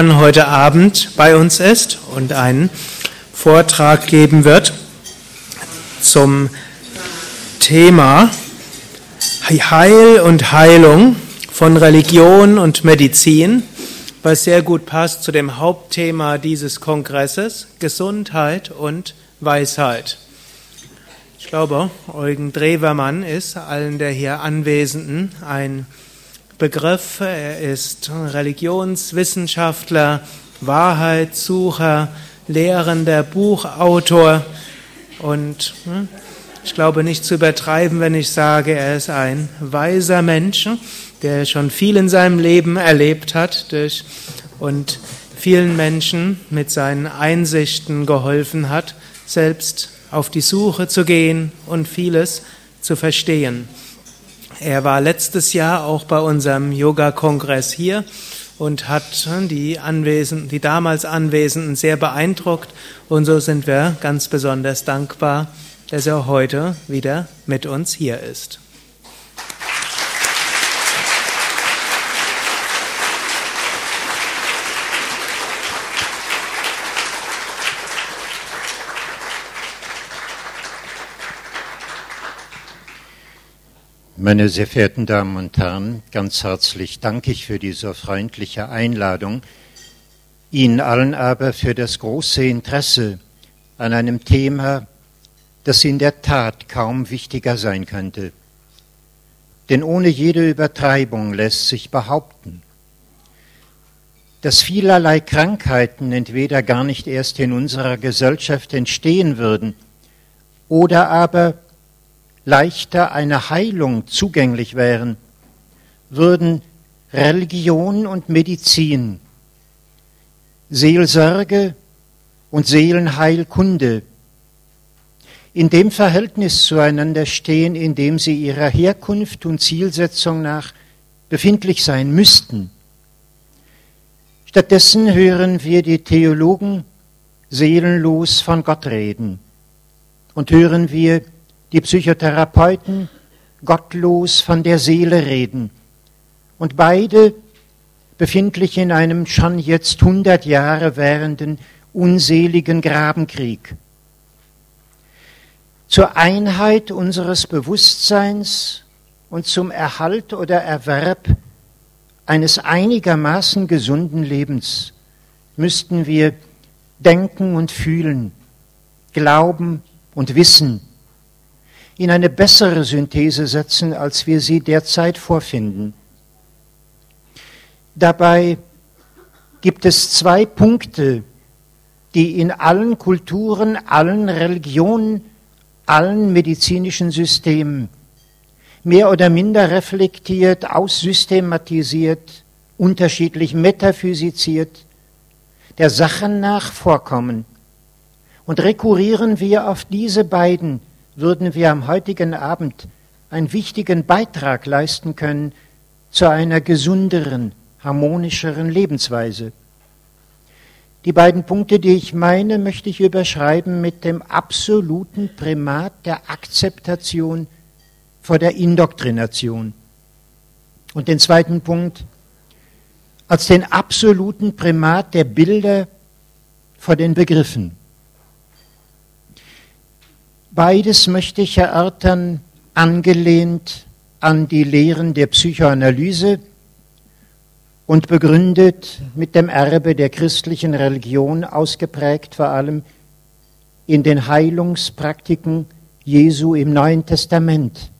heute Abend bei uns ist und einen Vortrag geben wird zum Thema Heil und Heilung von Religion und Medizin, was sehr gut passt zu dem Hauptthema dieses Kongresses, Gesundheit und Weisheit. Ich glaube, Eugen Drewermann ist allen der hier Anwesenden ein Begriff. Er ist Religionswissenschaftler, Wahrheitssucher, Lehrender, Buchautor und hm, ich glaube nicht zu übertreiben, wenn ich sage, er ist ein weiser Mensch, der schon viel in seinem Leben erlebt hat durch, und vielen Menschen mit seinen Einsichten geholfen hat, selbst auf die Suche zu gehen und vieles zu verstehen. Er war letztes Jahr auch bei unserem Yoga-Kongress hier und hat die Anwesenden, die damals Anwesenden sehr beeindruckt. Und so sind wir ganz besonders dankbar, dass er heute wieder mit uns hier ist. Meine sehr verehrten Damen und Herren, ganz herzlich danke ich für diese freundliche Einladung, Ihnen allen aber für das große Interesse an einem Thema, das in der Tat kaum wichtiger sein könnte. Denn ohne jede Übertreibung lässt sich behaupten, dass vielerlei Krankheiten entweder gar nicht erst in unserer Gesellschaft entstehen würden oder aber leichter einer Heilung zugänglich wären, würden Religion und Medizin, Seelsorge und Seelenheilkunde in dem Verhältnis zueinander stehen, in dem sie ihrer Herkunft und Zielsetzung nach befindlich sein müssten. Stattdessen hören wir die Theologen seelenlos von Gott reden und hören wir die Psychotherapeuten gottlos von der Seele reden. Und beide befindlich in einem schon jetzt hundert Jahre währenden unseligen Grabenkrieg. Zur Einheit unseres Bewusstseins und zum Erhalt oder Erwerb eines einigermaßen gesunden Lebens müssten wir denken und fühlen, glauben und wissen, in eine bessere Synthese setzen, als wir sie derzeit vorfinden. Dabei gibt es zwei Punkte, die in allen Kulturen, allen Religionen, allen medizinischen Systemen mehr oder minder reflektiert, aussystematisiert, unterschiedlich metaphysisiert, der Sachen nach vorkommen. Und rekurrieren wir auf diese beiden würden wir am heutigen Abend einen wichtigen Beitrag leisten können zu einer gesünderen, harmonischeren Lebensweise. Die beiden Punkte, die ich meine, möchte ich überschreiben mit dem absoluten Primat der Akzeptation vor der Indoktrination. Und den zweiten Punkt als den absoluten Primat der Bilder vor den Begriffen. Beides möchte ich erörtern, angelehnt an die Lehren der Psychoanalyse und begründet mit dem Erbe der christlichen Religion, ausgeprägt vor allem in den Heilungspraktiken Jesu im Neuen Testament.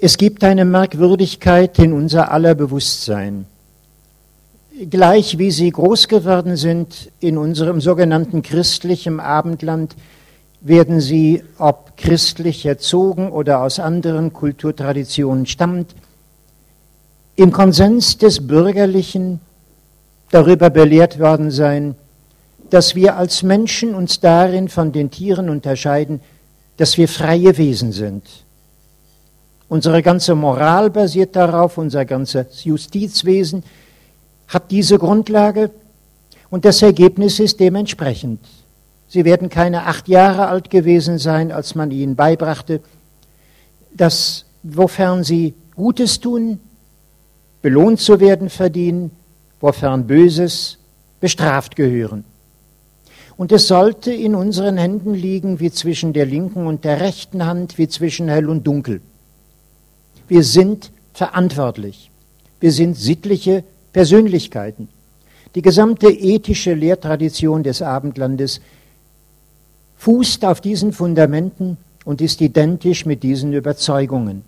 Es gibt eine Merkwürdigkeit in unser aller Bewusstsein gleich wie sie groß geworden sind in unserem sogenannten christlichen Abendland, werden sie, ob christlich erzogen oder aus anderen Kulturtraditionen stammt, im Konsens des Bürgerlichen darüber belehrt worden sein, dass wir als Menschen uns darin von den Tieren unterscheiden, dass wir freie Wesen sind. Unsere ganze Moral basiert darauf, unser ganzes Justizwesen hat diese Grundlage und das Ergebnis ist dementsprechend. Sie werden keine acht Jahre alt gewesen sein, als man ihnen beibrachte, dass wofern sie Gutes tun, belohnt zu werden verdienen, wofern Böses bestraft gehören. Und es sollte in unseren Händen liegen wie zwischen der linken und der rechten Hand, wie zwischen hell und dunkel. Wir sind verantwortlich. Wir sind sittliche Persönlichkeiten. Die gesamte ethische Lehrtradition des Abendlandes fußt auf diesen Fundamenten und ist identisch mit diesen Überzeugungen.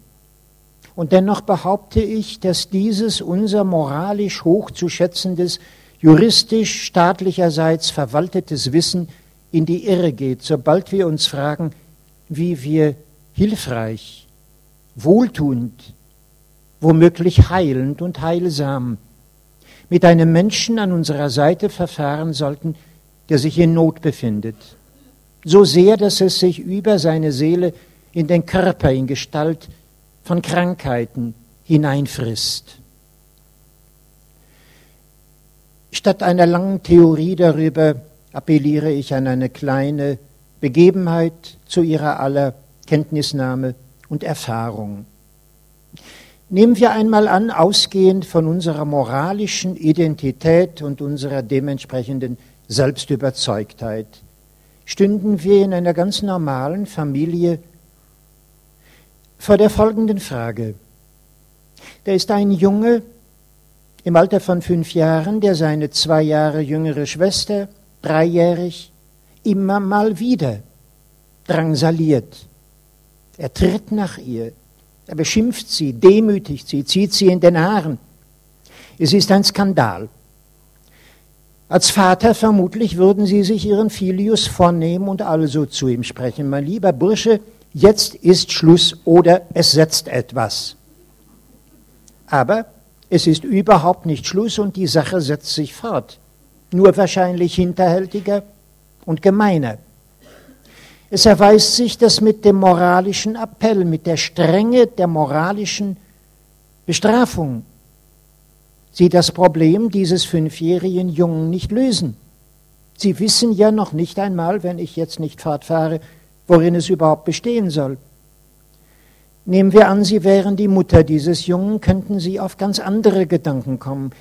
Und dennoch behaupte ich, dass dieses unser moralisch hochzuschätzendes, juristisch staatlicherseits verwaltetes Wissen in die Irre geht, sobald wir uns fragen, wie wir hilfreich, wohltuend, womöglich heilend und heilsam mit einem Menschen an unserer Seite verfahren sollten, der sich in Not befindet. So sehr, dass es sich über seine Seele in den Körper in Gestalt von Krankheiten hineinfrisst. Statt einer langen Theorie darüber appelliere ich an eine kleine Begebenheit zu ihrer aller Kenntnisnahme und Erfahrung. Nehmen wir einmal an, ausgehend von unserer moralischen Identität und unserer dementsprechenden Selbstüberzeugtheit, stünden wir in einer ganz normalen Familie vor der folgenden Frage. Da ist ein Junge im Alter von fünf Jahren, der seine zwei Jahre jüngere Schwester, dreijährig, immer mal wieder drangsaliert. Er tritt nach ihr, er beschimpft sie, demütigt sie, zieht sie in den Haaren. Es ist ein Skandal. Als Vater vermutlich würden Sie sich Ihren Filius vornehmen und also zu ihm sprechen. Mein lieber Bursche, jetzt ist Schluss oder es setzt etwas. Aber es ist überhaupt nicht Schluss und die Sache setzt sich fort. Nur wahrscheinlich hinterhältiger und gemeiner. Es erweist sich, dass mit dem moralischen Appell, mit der Strenge der moralischen Bestrafung Sie das Problem dieses fünfjährigen Jungen nicht lösen. Sie wissen ja noch nicht einmal, wenn ich jetzt nicht fortfahre, worin es überhaupt bestehen soll. Nehmen wir an, Sie wären die Mutter dieses Jungen, könnten Sie auf ganz andere Gedanken kommen.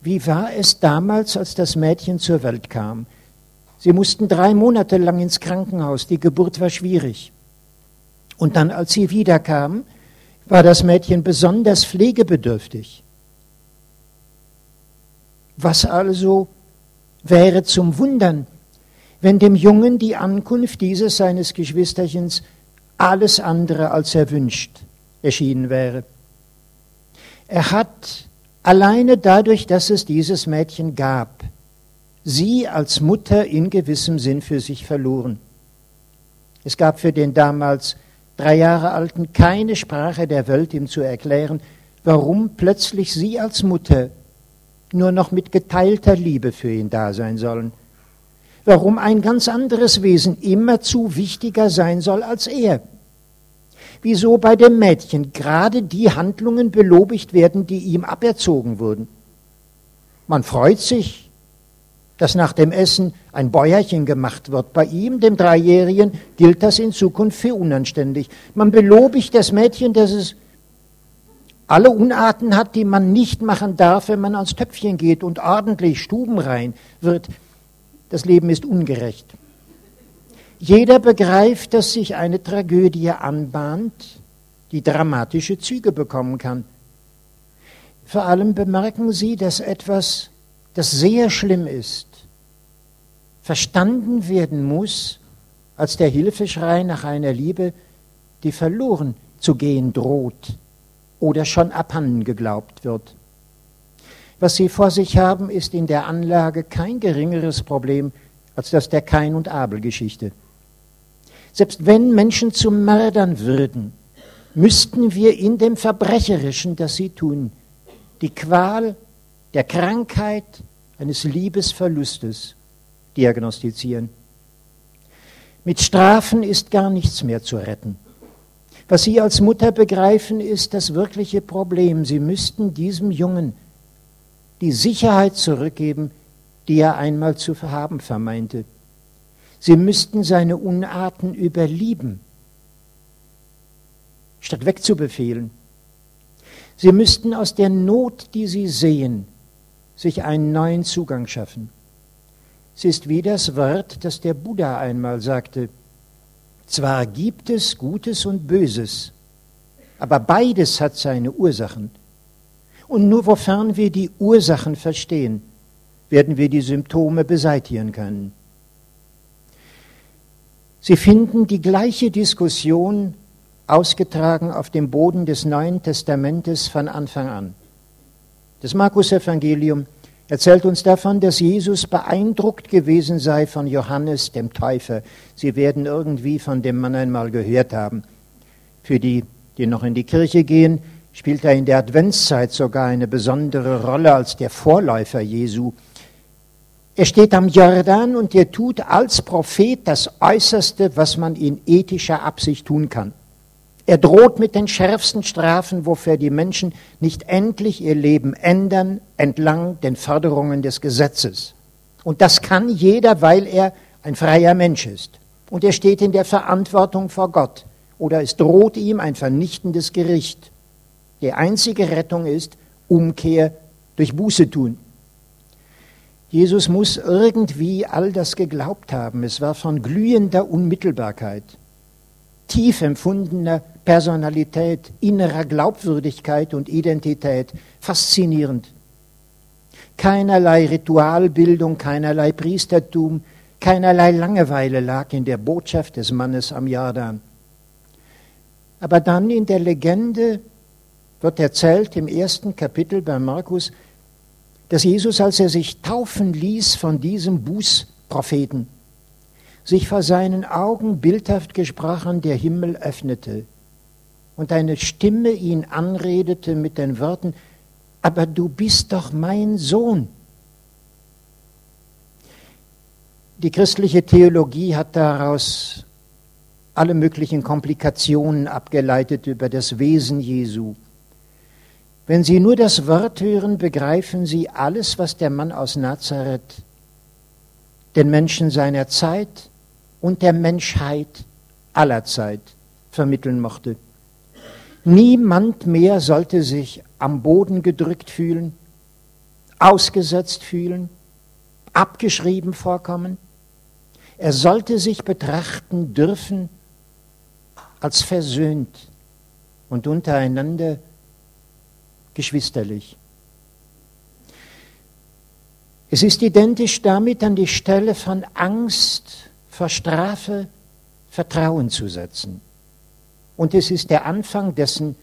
Wie war es damals, als das Mädchen zur Welt kam? Sie mussten drei Monate lang ins Krankenhaus, die Geburt war schwierig. Und dann, als sie wiederkamen, war das Mädchen besonders pflegebedürftig. Was also wäre zum Wundern, wenn dem Jungen die Ankunft dieses seines Geschwisterchens alles andere als erwünscht erschienen wäre. Er hat alleine dadurch, dass es dieses Mädchen gab, sie als Mutter in gewissem Sinn für sich verloren. Es gab für den damals drei Jahre alten keine Sprache der Welt, ihm zu erklären, warum plötzlich sie als Mutter nur noch mit geteilter Liebe für ihn da sein sollen. Warum ein ganz anderes Wesen immerzu wichtiger sein soll als er. Wieso bei dem Mädchen gerade die Handlungen belobigt werden, die ihm aberzogen wurden. Man freut sich, dass nach dem Essen ein Bäuerchen gemacht wird. Bei ihm, dem Dreijährigen, gilt das in Zukunft für unanständig. Man belobigt das Mädchen, dass es alle Unarten hat, die man nicht machen darf, wenn man ans Töpfchen geht und ordentlich stubenrein wird. Das Leben ist ungerecht. Jeder begreift, dass sich eine Tragödie anbahnt, die dramatische Züge bekommen kann. Vor allem bemerken Sie, dass etwas, das sehr schlimm ist, verstanden werden muss als der Hilfeschrei nach einer Liebe, die verloren zu gehen droht oder schon abhanden geglaubt wird. Was sie vor sich haben, ist in der Anlage kein geringeres Problem als das der Kain- und Abel-Geschichte. Selbst wenn Menschen zu Mördern würden, müssten wir in dem Verbrecherischen, das sie tun, die Qual der Krankheit eines Liebesverlustes diagnostizieren. Mit Strafen ist gar nichts mehr zu retten. Was Sie als Mutter begreifen, ist das wirkliche Problem. Sie müssten diesem Jungen die Sicherheit zurückgeben, die er einmal zu haben vermeinte. Sie müssten seine Unarten überlieben, statt wegzubefehlen. Sie müssten aus der Not, die sie sehen, sich einen neuen Zugang schaffen. Es ist wie das Wort, das der Buddha einmal sagte. Zwar gibt es Gutes und Böses, aber beides hat seine Ursachen. Und nur wofern wir die Ursachen verstehen, werden wir die Symptome beseitigen können. Sie finden die gleiche Diskussion ausgetragen auf dem Boden des Neuen Testamentes von Anfang an. Das Markus-Evangelium erzählt uns davon, dass Jesus beeindruckt gewesen sei von Johannes dem Täufer. Sie werden irgendwie von dem Mann einmal gehört haben. Für die, die noch in die Kirche gehen, spielt er in der Adventszeit sogar eine besondere Rolle als der Vorläufer Jesu. Er steht am Jordan und er tut als Prophet das Äußerste, was man in ethischer Absicht tun kann. Er droht mit den schärfsten Strafen, wofür die Menschen nicht endlich ihr Leben ändern, entlang den Förderungen des Gesetzes. Und das kann jeder, weil er ein freier Mensch ist. Und er steht in der Verantwortung vor Gott. Oder es droht ihm ein vernichtendes Gericht. Die einzige Rettung ist Umkehr durch Buße tun. Jesus muss irgendwie all das geglaubt haben. Es war von glühender Unmittelbarkeit, tief empfundener Personalität, innerer Glaubwürdigkeit und Identität. Faszinierend. Keinerlei Ritualbildung, keinerlei Priestertum, keinerlei Langeweile lag in der Botschaft des Mannes am Jordan. Aber dann in der Legende wird erzählt im ersten Kapitel bei Markus, dass Jesus, als er sich taufen ließ von diesem Bußpropheten, sich vor seinen Augen bildhaft gesprochen der Himmel öffnete und eine Stimme ihn anredete mit den Worten, aber du bist doch mein Sohn. Die christliche Theologie hat daraus alle möglichen Komplikationen abgeleitet über das Wesen Jesu. Wenn Sie nur das Wort hören, begreifen Sie alles, was der Mann aus Nazareth den Menschen seiner Zeit und der Menschheit aller Zeit vermitteln mochte. Niemand mehr sollte sich am Boden gedrückt fühlen, ausgesetzt fühlen, abgeschrieben vorkommen. Er sollte sich betrachten dürfen als versöhnt und untereinander geschwisterlich. Es ist identisch damit an die Stelle von Angst vor Strafe Vertrauen zu setzen. Und es ist der Anfang dessen,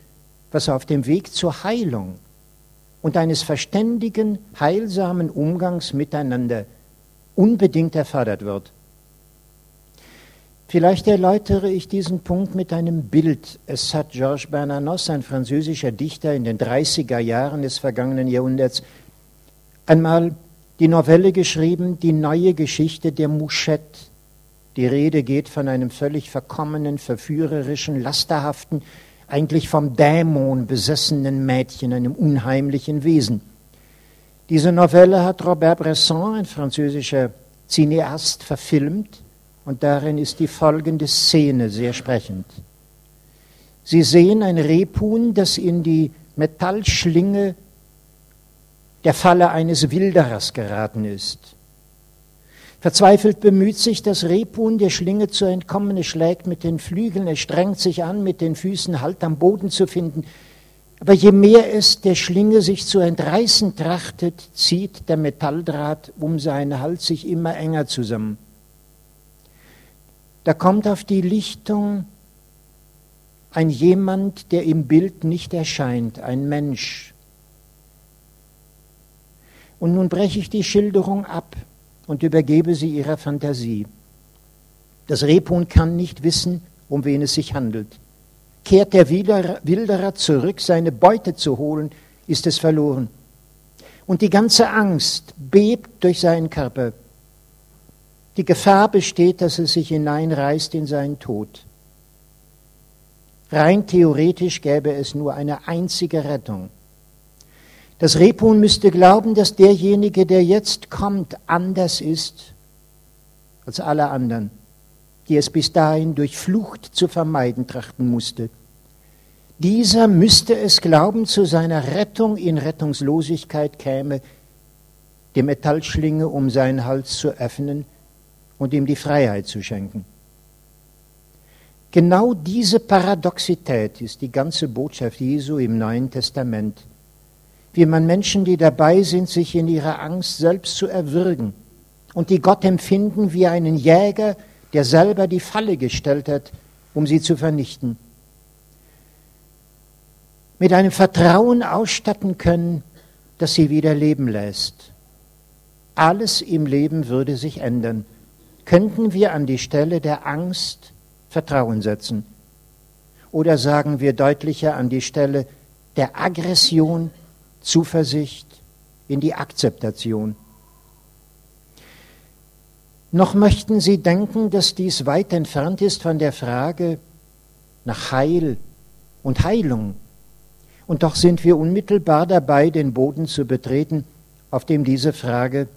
was auf dem Weg zur Heilung und eines verständigen, heilsamen Umgangs miteinander unbedingt erfordert wird. Vielleicht erläutere ich diesen Punkt mit einem Bild. Es hat Georges Bernanos, ein französischer Dichter in den 30er Jahren des vergangenen Jahrhunderts, einmal die Novelle geschrieben, die neue Geschichte der Mouchette, die Rede geht von einem völlig verkommenen, verführerischen, lasterhaften, eigentlich vom Dämon besessenen Mädchen, einem unheimlichen Wesen. Diese Novelle hat Robert Bresson, ein französischer Cineast, verfilmt und darin ist die folgende Szene sehr sprechend. Sie sehen ein Rebhuhn, das in die Metallschlinge der Falle eines Wilderers geraten ist. Verzweifelt bemüht sich das Rebhuhn, der Schlinge zu entkommen. Es schlägt mit den Flügeln, es strengt sich an, mit den Füßen Halt am Boden zu finden. Aber je mehr es der Schlinge sich zu entreißen trachtet, zieht der Metalldraht um seinen Hals sich immer enger zusammen. Da kommt auf die Lichtung ein jemand, der im Bild nicht erscheint, ein Mensch. Und nun breche ich die Schilderung ab und übergebe sie ihrer Fantasie. Das Rebhuhn kann nicht wissen, um wen es sich handelt. Kehrt der Wilderer zurück, seine Beute zu holen, ist es verloren. Und die ganze Angst bebt durch seinen Körper. Die Gefahr besteht, dass es sich hineinreißt in seinen Tod. Rein theoretisch gäbe es nur eine einzige Rettung. Das Rebhuhn müsste glauben, dass derjenige, der jetzt kommt, anders ist als alle anderen, die es bis dahin durch Flucht zu vermeiden trachten musste. Dieser müsste es glauben, zu seiner Rettung in Rettungslosigkeit käme, die Metallschlinge um seinen Hals zu öffnen und ihm die Freiheit zu schenken. Genau diese Paradoxität ist die ganze Botschaft Jesu im Neuen Testament. Wie man Menschen, die dabei sind, sich in ihrer Angst selbst zu erwürgen und die Gott empfinden wie einen Jäger, der selber die Falle gestellt hat, um sie zu vernichten. Mit einem Vertrauen ausstatten können, das sie wieder leben lässt. Alles im Leben würde sich ändern. Könnten wir an die Stelle der Angst Vertrauen setzen? Oder sagen wir deutlicher an die Stelle der Aggression Zuversicht in die Akzeptation? Noch möchten Sie denken, dass dies weit entfernt ist von der Frage nach Heil und Heilung. Und doch sind wir unmittelbar dabei, den Boden zu betreten, auf dem diese Frage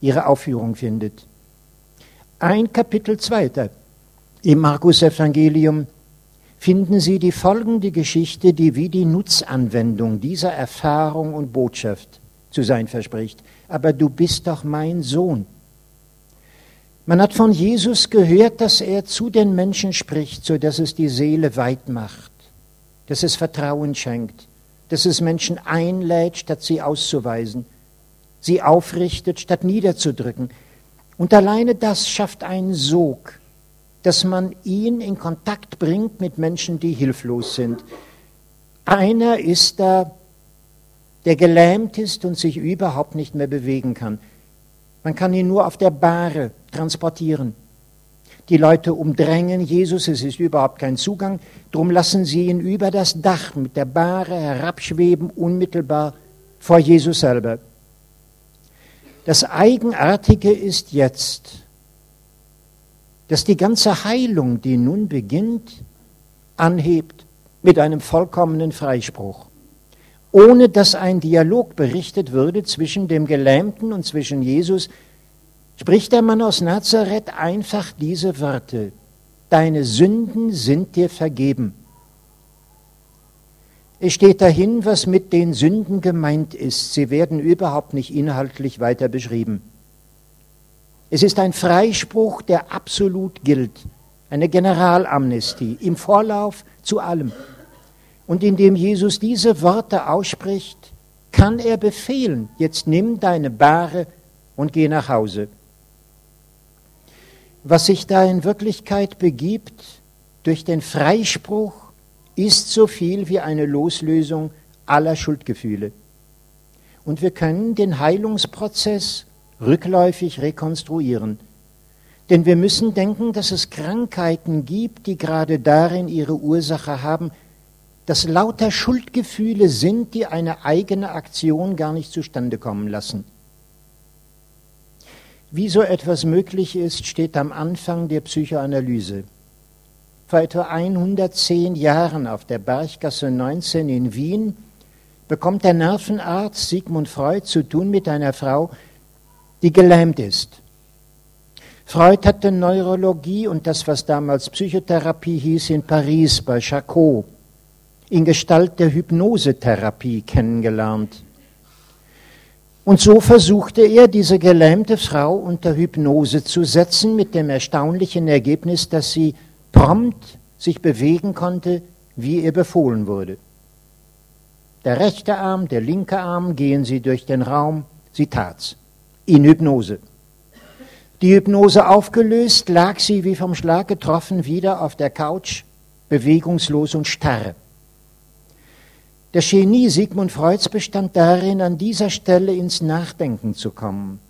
ihre Aufführung findet. Ein Kapitel zweiter im Markus Evangelium finden Sie die folgende Geschichte, die wie die Nutzanwendung dieser Erfahrung und Botschaft zu sein verspricht. Aber du bist doch mein Sohn. Man hat von Jesus gehört, dass er zu den Menschen spricht, so dass es die Seele weit macht, dass es Vertrauen schenkt, dass es Menschen einlädt, statt sie auszuweisen, sie aufrichtet, statt niederzudrücken. Und alleine das schafft einen Sog, dass man ihn in Kontakt bringt mit Menschen, die hilflos sind. Einer ist da, der gelähmt ist und sich überhaupt nicht mehr bewegen kann. Man kann ihn nur auf der Bahre transportieren. Die Leute umdrängen Jesus, es ist überhaupt kein Zugang, darum lassen sie ihn über das Dach mit der Bahre herabschweben, unmittelbar vor Jesus selber. Das Eigenartige ist jetzt, dass die ganze Heilung, die nun beginnt, anhebt mit einem vollkommenen Freispruch ohne dass ein Dialog berichtet würde zwischen dem Gelähmten und zwischen Jesus, spricht der Mann aus Nazareth einfach diese Worte. Deine Sünden sind dir vergeben. Es steht dahin, was mit den Sünden gemeint ist. Sie werden überhaupt nicht inhaltlich weiter beschrieben. Es ist ein Freispruch, der absolut gilt, eine Generalamnestie im Vorlauf zu allem. Und indem Jesus diese Worte ausspricht, kann er befehlen, jetzt nimm deine Bahre und geh nach Hause. Was sich da in Wirklichkeit begibt durch den Freispruch, ist so viel wie eine Loslösung aller Schuldgefühle. Und wir können den Heilungsprozess rückläufig rekonstruieren. Denn wir müssen denken, dass es Krankheiten gibt, die gerade darin ihre Ursache haben, dass lauter Schuldgefühle sind, die eine eigene Aktion gar nicht zustande kommen lassen. Wie so etwas möglich ist, steht am Anfang der Psychoanalyse. Vor etwa 110 Jahren auf der Berggasse 19 in Wien bekommt der Nervenarzt Sigmund Freud zu tun mit einer Frau, die gelähmt ist. Freud hatte Neurologie und das, was damals Psychotherapie hieß, in Paris bei Charcot in Gestalt der Hypnosetherapie kennengelernt. Und so versuchte er, diese gelähmte Frau unter Hypnose zu setzen, mit dem erstaunlichen Ergebnis, dass sie prompt sich bewegen konnte, wie ihr befohlen wurde. Der rechte Arm, der linke Arm, gehen sie durch den Raum, sie tat's. In Hypnose. Die Hypnose aufgelöst, lag sie wie vom Schlag getroffen wieder auf der Couch, bewegungslos und starr. Der Genie Sigmund Freuds bestand darin, an dieser Stelle ins Nachdenken zu kommen.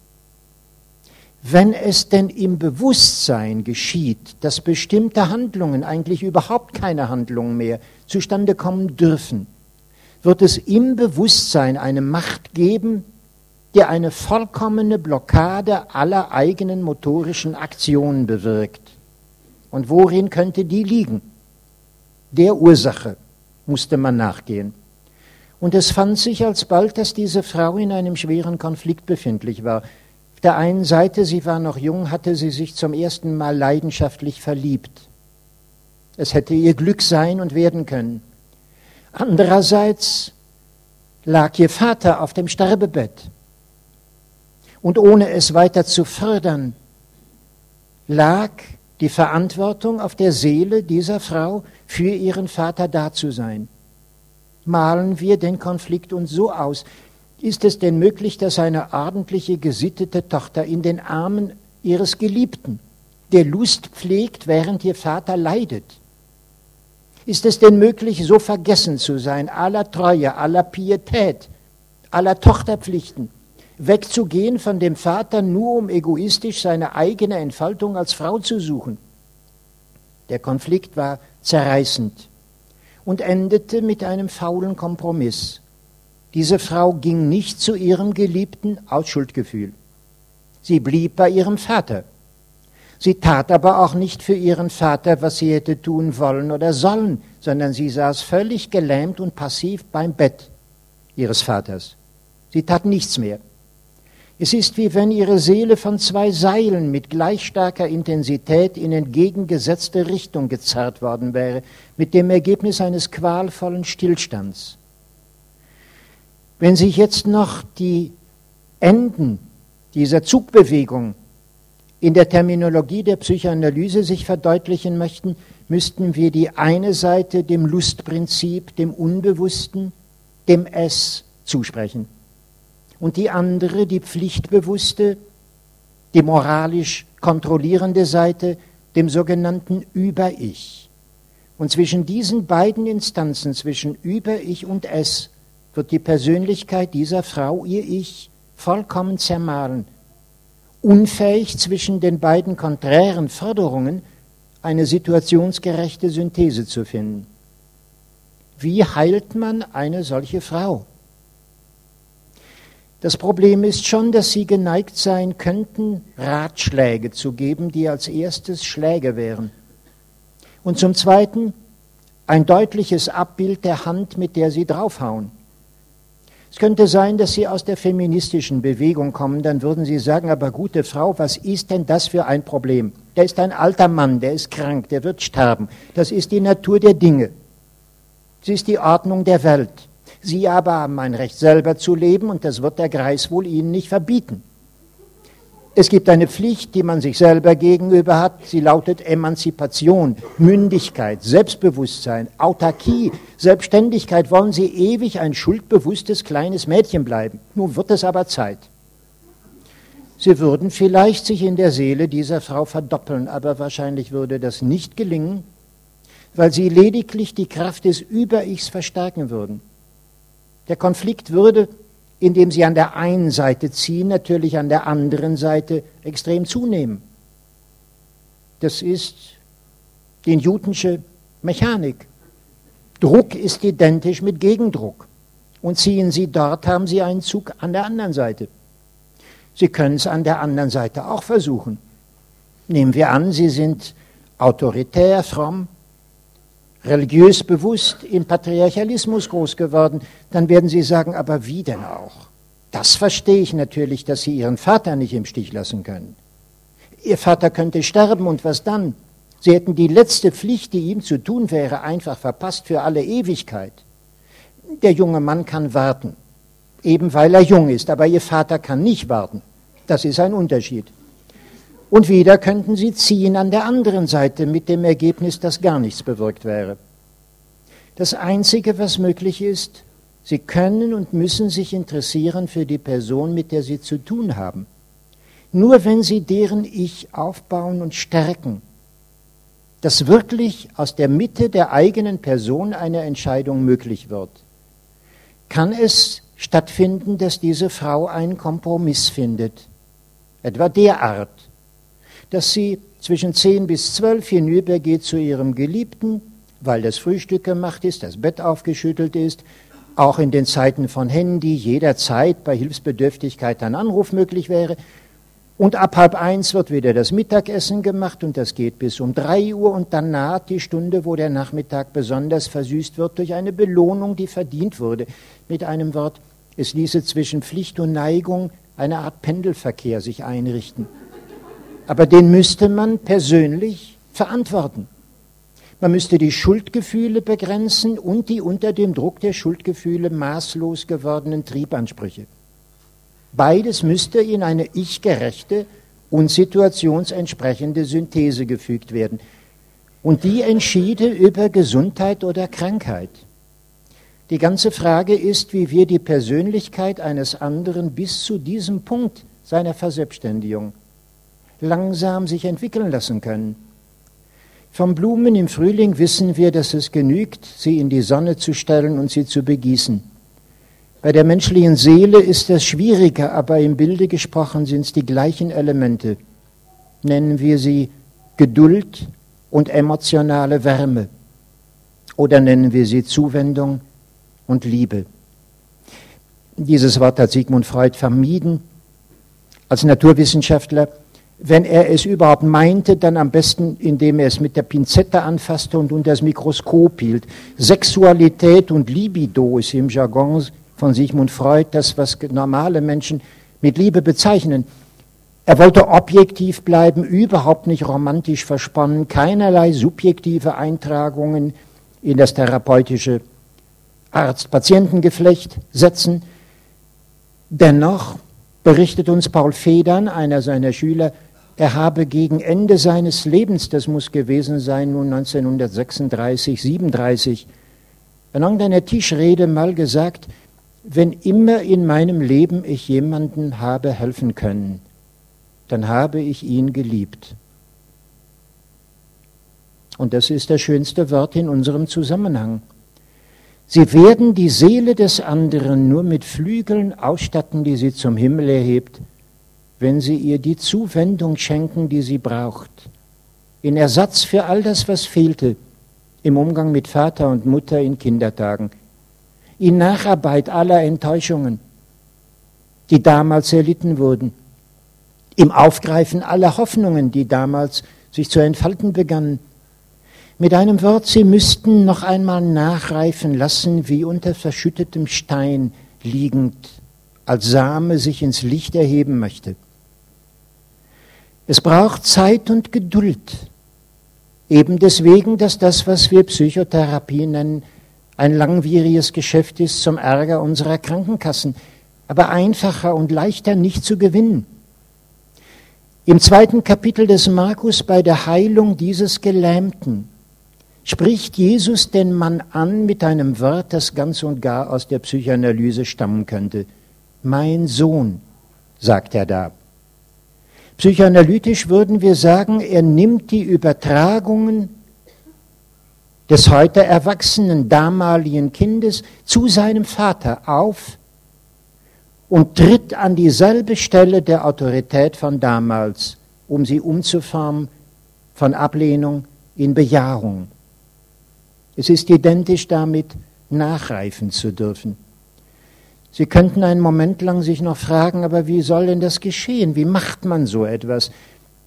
Wenn es denn im Bewusstsein geschieht, dass bestimmte Handlungen, eigentlich überhaupt keine Handlungen mehr, zustande kommen dürfen, wird es im Bewusstsein eine Macht geben, die eine vollkommene Blockade aller eigenen motorischen Aktionen bewirkt. Und worin könnte die liegen? Der Ursache musste man nachgehen. Und es fand sich alsbald, dass diese Frau in einem schweren Konflikt befindlich war. Auf der einen Seite, sie war noch jung, hatte sie sich zum ersten Mal leidenschaftlich verliebt. Es hätte ihr Glück sein und werden können. Andererseits lag ihr Vater auf dem Sterbebett. Und ohne es weiter zu fördern, lag die Verantwortung auf der Seele dieser Frau, für ihren Vater da zu sein. Malen wir den Konflikt uns so aus. Ist es denn möglich, dass eine ordentliche, gesittete Tochter in den Armen ihres Geliebten der Lust pflegt, während ihr Vater leidet? Ist es denn möglich, so vergessen zu sein, aller Treue, aller Pietät, aller Tochterpflichten, wegzugehen von dem Vater, nur um egoistisch seine eigene Entfaltung als Frau zu suchen? Der Konflikt war zerreißend und endete mit einem faulen Kompromiss. Diese Frau ging nicht zu ihrem Geliebten aus Schuldgefühl. Sie blieb bei ihrem Vater. Sie tat aber auch nicht für ihren Vater, was sie hätte tun wollen oder sollen, sondern sie saß völlig gelähmt und passiv beim Bett ihres Vaters. Sie tat nichts mehr. Es ist wie wenn ihre Seele von zwei Seilen mit gleich starker Intensität in entgegengesetzte Richtung gezerrt worden wäre, mit dem Ergebnis eines qualvollen Stillstands. Wenn sich jetzt noch die Enden dieser Zugbewegung in der Terminologie der Psychoanalyse sich verdeutlichen möchten, müssten wir die eine Seite dem Lustprinzip, dem Unbewussten, dem Es zusprechen und die andere, die pflichtbewusste, die moralisch kontrollierende Seite, dem sogenannten Über-Ich. Und zwischen diesen beiden Instanzen, zwischen Über-Ich und Es, wird die Persönlichkeit dieser Frau, ihr Ich, vollkommen zermahlen, unfähig zwischen den beiden konträren Forderungen eine situationsgerechte Synthese zu finden. Wie heilt man eine solche Frau? Das Problem ist schon, dass sie geneigt sein könnten, Ratschläge zu geben, die als erstes Schläge wären. Und zum Zweiten ein deutliches Abbild der Hand, mit der sie draufhauen. Es könnte sein, dass Sie aus der feministischen Bewegung kommen, dann würden Sie sagen, aber gute Frau, was ist denn das für ein Problem? Der ist ein alter Mann, der ist krank, der wird sterben. Das ist die Natur der Dinge. Es ist die Ordnung der Welt. Sie aber haben ein Recht selber zu leben und das wird der Kreis wohl Ihnen nicht verbieten. Es gibt eine Pflicht, die man sich selber gegenüber hat. Sie lautet Emanzipation, Mündigkeit, Selbstbewusstsein, Autarkie, Selbstständigkeit. Wollen Sie ewig ein schuldbewusstes kleines Mädchen bleiben? Nun wird es aber Zeit. Sie würden vielleicht sich in der Seele dieser Frau verdoppeln, aber wahrscheinlich würde das nicht gelingen, weil sie lediglich die Kraft des Über-Ichs verstärken würden. Der Konflikt würde, indem sie an der einen Seite ziehen, natürlich an der anderen Seite extrem zunehmen. Das ist die Newtonsche Mechanik. Druck ist identisch mit Gegendruck. Und ziehen Sie dort, haben Sie einen Zug an der anderen Seite. Sie können es an der anderen Seite auch versuchen. Nehmen wir an, Sie sind autoritär, fromm, religiös bewusst im Patriarchalismus groß geworden, dann werden Sie sagen, aber wie denn auch? Das verstehe ich natürlich, dass Sie Ihren Vater nicht im Stich lassen können. Ihr Vater könnte sterben und was dann? Sie hätten die letzte Pflicht, die ihm zu tun wäre, einfach verpasst für alle Ewigkeit. Der junge Mann kann warten, eben weil er jung ist, aber Ihr Vater kann nicht warten. Das ist ein Unterschied. Und wieder könnten sie ziehen an der anderen Seite mit dem Ergebnis, dass gar nichts bewirkt wäre. Das Einzige, was möglich ist, sie können und müssen sich interessieren für die Person, mit der sie zu tun haben. Nur wenn sie deren Ich aufbauen und stärken, dass wirklich aus der Mitte der eigenen Person eine Entscheidung möglich wird, kann es stattfinden, dass diese Frau einen Kompromiss findet. Etwa derart, dass sie zwischen zehn bis zwölf hinübergeht zu ihrem Geliebten, weil das Frühstück gemacht ist, das Bett aufgeschüttelt ist, auch in den Zeiten von Handy jederzeit bei Hilfsbedürftigkeit ein Anruf möglich wäre. Und ab halb eins wird wieder das Mittagessen gemacht und das geht bis um drei Uhr und dann naht die Stunde, wo der Nachmittag besonders versüßt wird durch eine Belohnung, die verdient wurde. Mit einem Wort, es ließe zwischen Pflicht und Neigung eine Art Pendelverkehr sich einrichten aber den müsste man persönlich verantworten. Man müsste die Schuldgefühle begrenzen und die unter dem Druck der Schuldgefühle maßlos gewordenen Triebansprüche. Beides müsste in eine ich-gerechte und situationsentsprechende Synthese gefügt werden. Und die entschiede über Gesundheit oder Krankheit. Die ganze Frage ist, wie wir die Persönlichkeit eines anderen bis zu diesem Punkt seiner Verselbstständigung langsam sich entwickeln lassen können. Vom Blumen im Frühling wissen wir, dass es genügt, sie in die Sonne zu stellen und sie zu begießen. Bei der menschlichen Seele ist das schwieriger, aber im Bilde gesprochen sind es die gleichen Elemente. Nennen wir sie Geduld und emotionale Wärme oder nennen wir sie Zuwendung und Liebe. Dieses Wort hat Sigmund Freud vermieden. Als Naturwissenschaftler wenn er es überhaupt meinte, dann am besten, indem er es mit der Pinzette anfasste und unter das Mikroskop hielt. Sexualität und Libido ist im Jargon von Sigmund Freud das, was normale Menschen mit Liebe bezeichnen. Er wollte objektiv bleiben, überhaupt nicht romantisch versponnen, keinerlei subjektive Eintragungen in das therapeutische Arzt-Patientengeflecht setzen. Dennoch berichtet uns Paul Federn, einer seiner Schüler, er habe gegen Ende seines Lebens, das muss gewesen sein, nun 1936, 37, in irgendeiner Tischrede mal gesagt, wenn immer in meinem Leben ich jemanden habe helfen können, dann habe ich ihn geliebt. Und das ist das schönste Wort in unserem Zusammenhang. Sie werden die Seele des anderen nur mit Flügeln ausstatten, die sie zum Himmel erhebt, wenn sie ihr die Zuwendung schenken, die sie braucht, in Ersatz für all das, was fehlte im Umgang mit Vater und Mutter in Kindertagen, in Nacharbeit aller Enttäuschungen, die damals erlitten wurden, im Aufgreifen aller Hoffnungen, die damals sich zu entfalten begannen. Mit einem Wort, sie müssten noch einmal nachreifen lassen, wie unter verschüttetem Stein liegend, als Same sich ins Licht erheben möchte. Es braucht Zeit und Geduld. Eben deswegen, dass das, was wir Psychotherapie nennen, ein langwieriges Geschäft ist zum Ärger unserer Krankenkassen, aber einfacher und leichter nicht zu gewinnen. Im zweiten Kapitel des Markus bei der Heilung dieses Gelähmten spricht Jesus den Mann an mit einem Wort, das ganz und gar aus der Psychoanalyse stammen könnte. Mein Sohn, sagt er da. Psychoanalytisch würden wir sagen, er nimmt die Übertragungen des heute erwachsenen damaligen Kindes zu seinem Vater auf und tritt an dieselbe Stelle der Autorität von damals, um sie umzuformen von Ablehnung in Bejahung. Es ist identisch damit, nachreifen zu dürfen. Sie könnten einen Moment lang sich noch fragen, aber wie soll denn das geschehen? Wie macht man so etwas?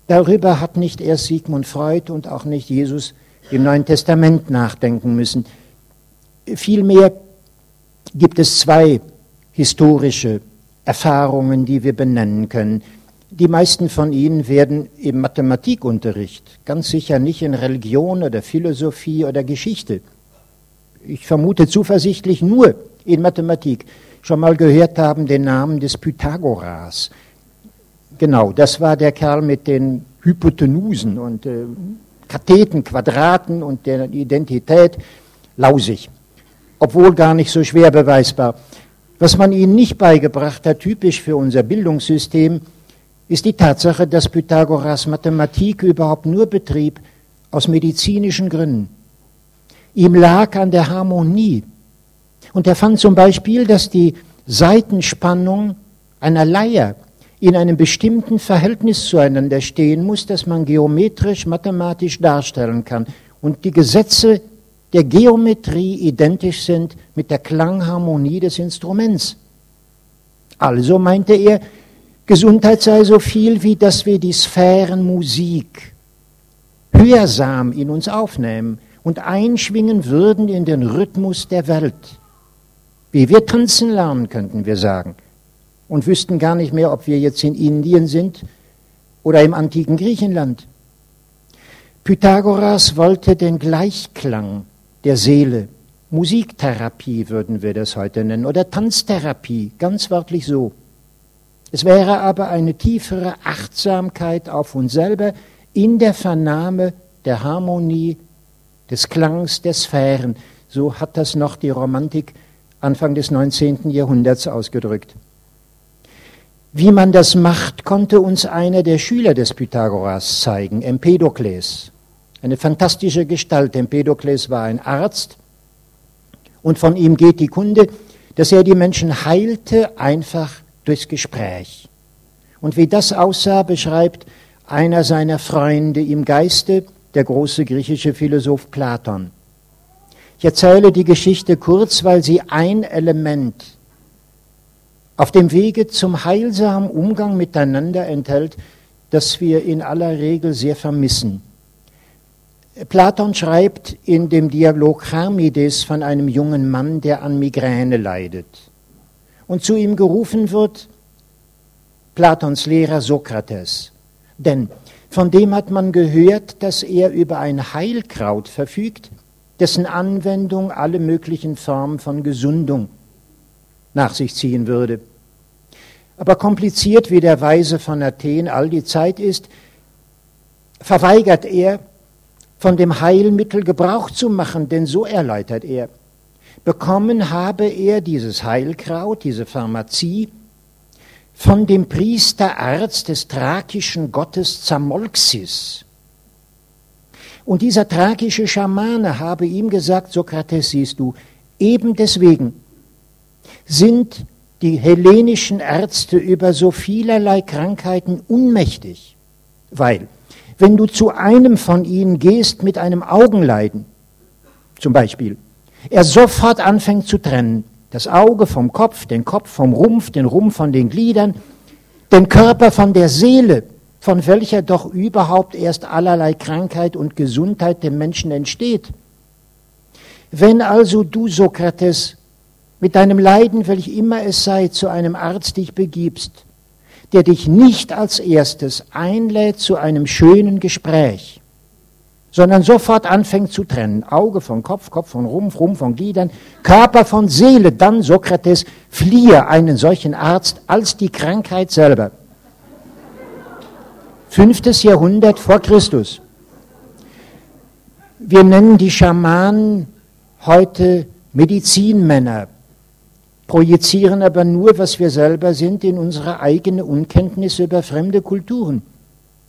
Darüber hat nicht erst Sigmund Freud und auch nicht Jesus im Neuen Testament nachdenken müssen. Vielmehr gibt es zwei historische Erfahrungen, die wir benennen können. Die meisten von ihnen werden im Mathematikunterricht, ganz sicher nicht in Religion oder Philosophie oder Geschichte. Ich vermute zuversichtlich nur in Mathematik schon mal gehört haben, den Namen des Pythagoras. Genau, das war der Kerl mit den Hypotenusen und äh, Katheten, Quadraten und der Identität lausig, obwohl gar nicht so schwer beweisbar. Was man ihnen nicht beigebracht hat, typisch für unser Bildungssystem, ist die Tatsache, dass Pythagoras Mathematik überhaupt nur betrieb aus medizinischen Gründen. Ihm lag an der Harmonie und er fand zum Beispiel, dass die Seitenspannung einer Leier in einem bestimmten Verhältnis zueinander stehen muss, das man geometrisch, mathematisch darstellen kann. Und die Gesetze der Geometrie identisch sind mit der Klangharmonie des Instruments. Also meinte er, Gesundheit sei so viel, wie dass wir die Sphärenmusik hörsam in uns aufnehmen und einschwingen würden in den Rhythmus der Welt. Wie wir tanzen lernen, könnten wir sagen. Und wüssten gar nicht mehr, ob wir jetzt in Indien sind oder im antiken Griechenland. Pythagoras wollte den Gleichklang der Seele, Musiktherapie würden wir das heute nennen, oder Tanztherapie, ganz wörtlich so. Es wäre aber eine tiefere Achtsamkeit auf uns selber in der Vernahme der Harmonie, des Klangs der Sphären. So hat das noch die Romantik Anfang des 19. Jahrhunderts ausgedrückt. Wie man das macht, konnte uns einer der Schüler des Pythagoras zeigen, Empedokles. Eine fantastische Gestalt. Empedokles war ein Arzt und von ihm geht die Kunde, dass er die Menschen heilte einfach durchs Gespräch. Und wie das aussah, beschreibt einer seiner Freunde im Geiste, der große griechische Philosoph Platon. Ich erzähle die Geschichte kurz, weil sie ein Element auf dem Wege zum heilsamen Umgang miteinander enthält, das wir in aller Regel sehr vermissen. Platon schreibt in dem Dialog Charmides von einem jungen Mann, der an Migräne leidet. Und zu ihm gerufen wird Platons Lehrer Sokrates. Denn von dem hat man gehört, dass er über ein Heilkraut verfügt, dessen Anwendung alle möglichen Formen von Gesundung nach sich ziehen würde. Aber kompliziert wie der Weise von Athen all die Zeit ist, verweigert er, von dem Heilmittel Gebrauch zu machen, denn so erläutert er. Bekommen habe er dieses Heilkraut, diese Pharmazie, von dem Priesterarzt des thrakischen Gottes Zamolxis. Und dieser thrakische Schamane habe ihm gesagt, Sokrates, siehst du, eben deswegen sind die hellenischen Ärzte über so vielerlei Krankheiten unmächtig, weil wenn du zu einem von ihnen gehst mit einem Augenleiden, zum Beispiel, er sofort anfängt zu trennen, das Auge vom Kopf, den Kopf vom Rumpf, den Rumpf von den Gliedern, den Körper von der Seele, von welcher doch überhaupt erst allerlei Krankheit und Gesundheit dem Menschen entsteht. Wenn also du, Sokrates, mit deinem Leiden, welch immer es sei, zu einem Arzt dich begibst, der dich nicht als erstes einlädt zu einem schönen Gespräch, sondern sofort anfängt zu trennen. Auge von Kopf, Kopf von Rumpf, Rumpf von Gliedern, Körper von Seele. Dann, Sokrates, fliehe einen solchen Arzt als die Krankheit selber. Fünftes Jahrhundert vor Christus. Wir nennen die Schamanen heute Medizinmänner, projizieren aber nur, was wir selber sind, in unsere eigene Unkenntnis über fremde Kulturen.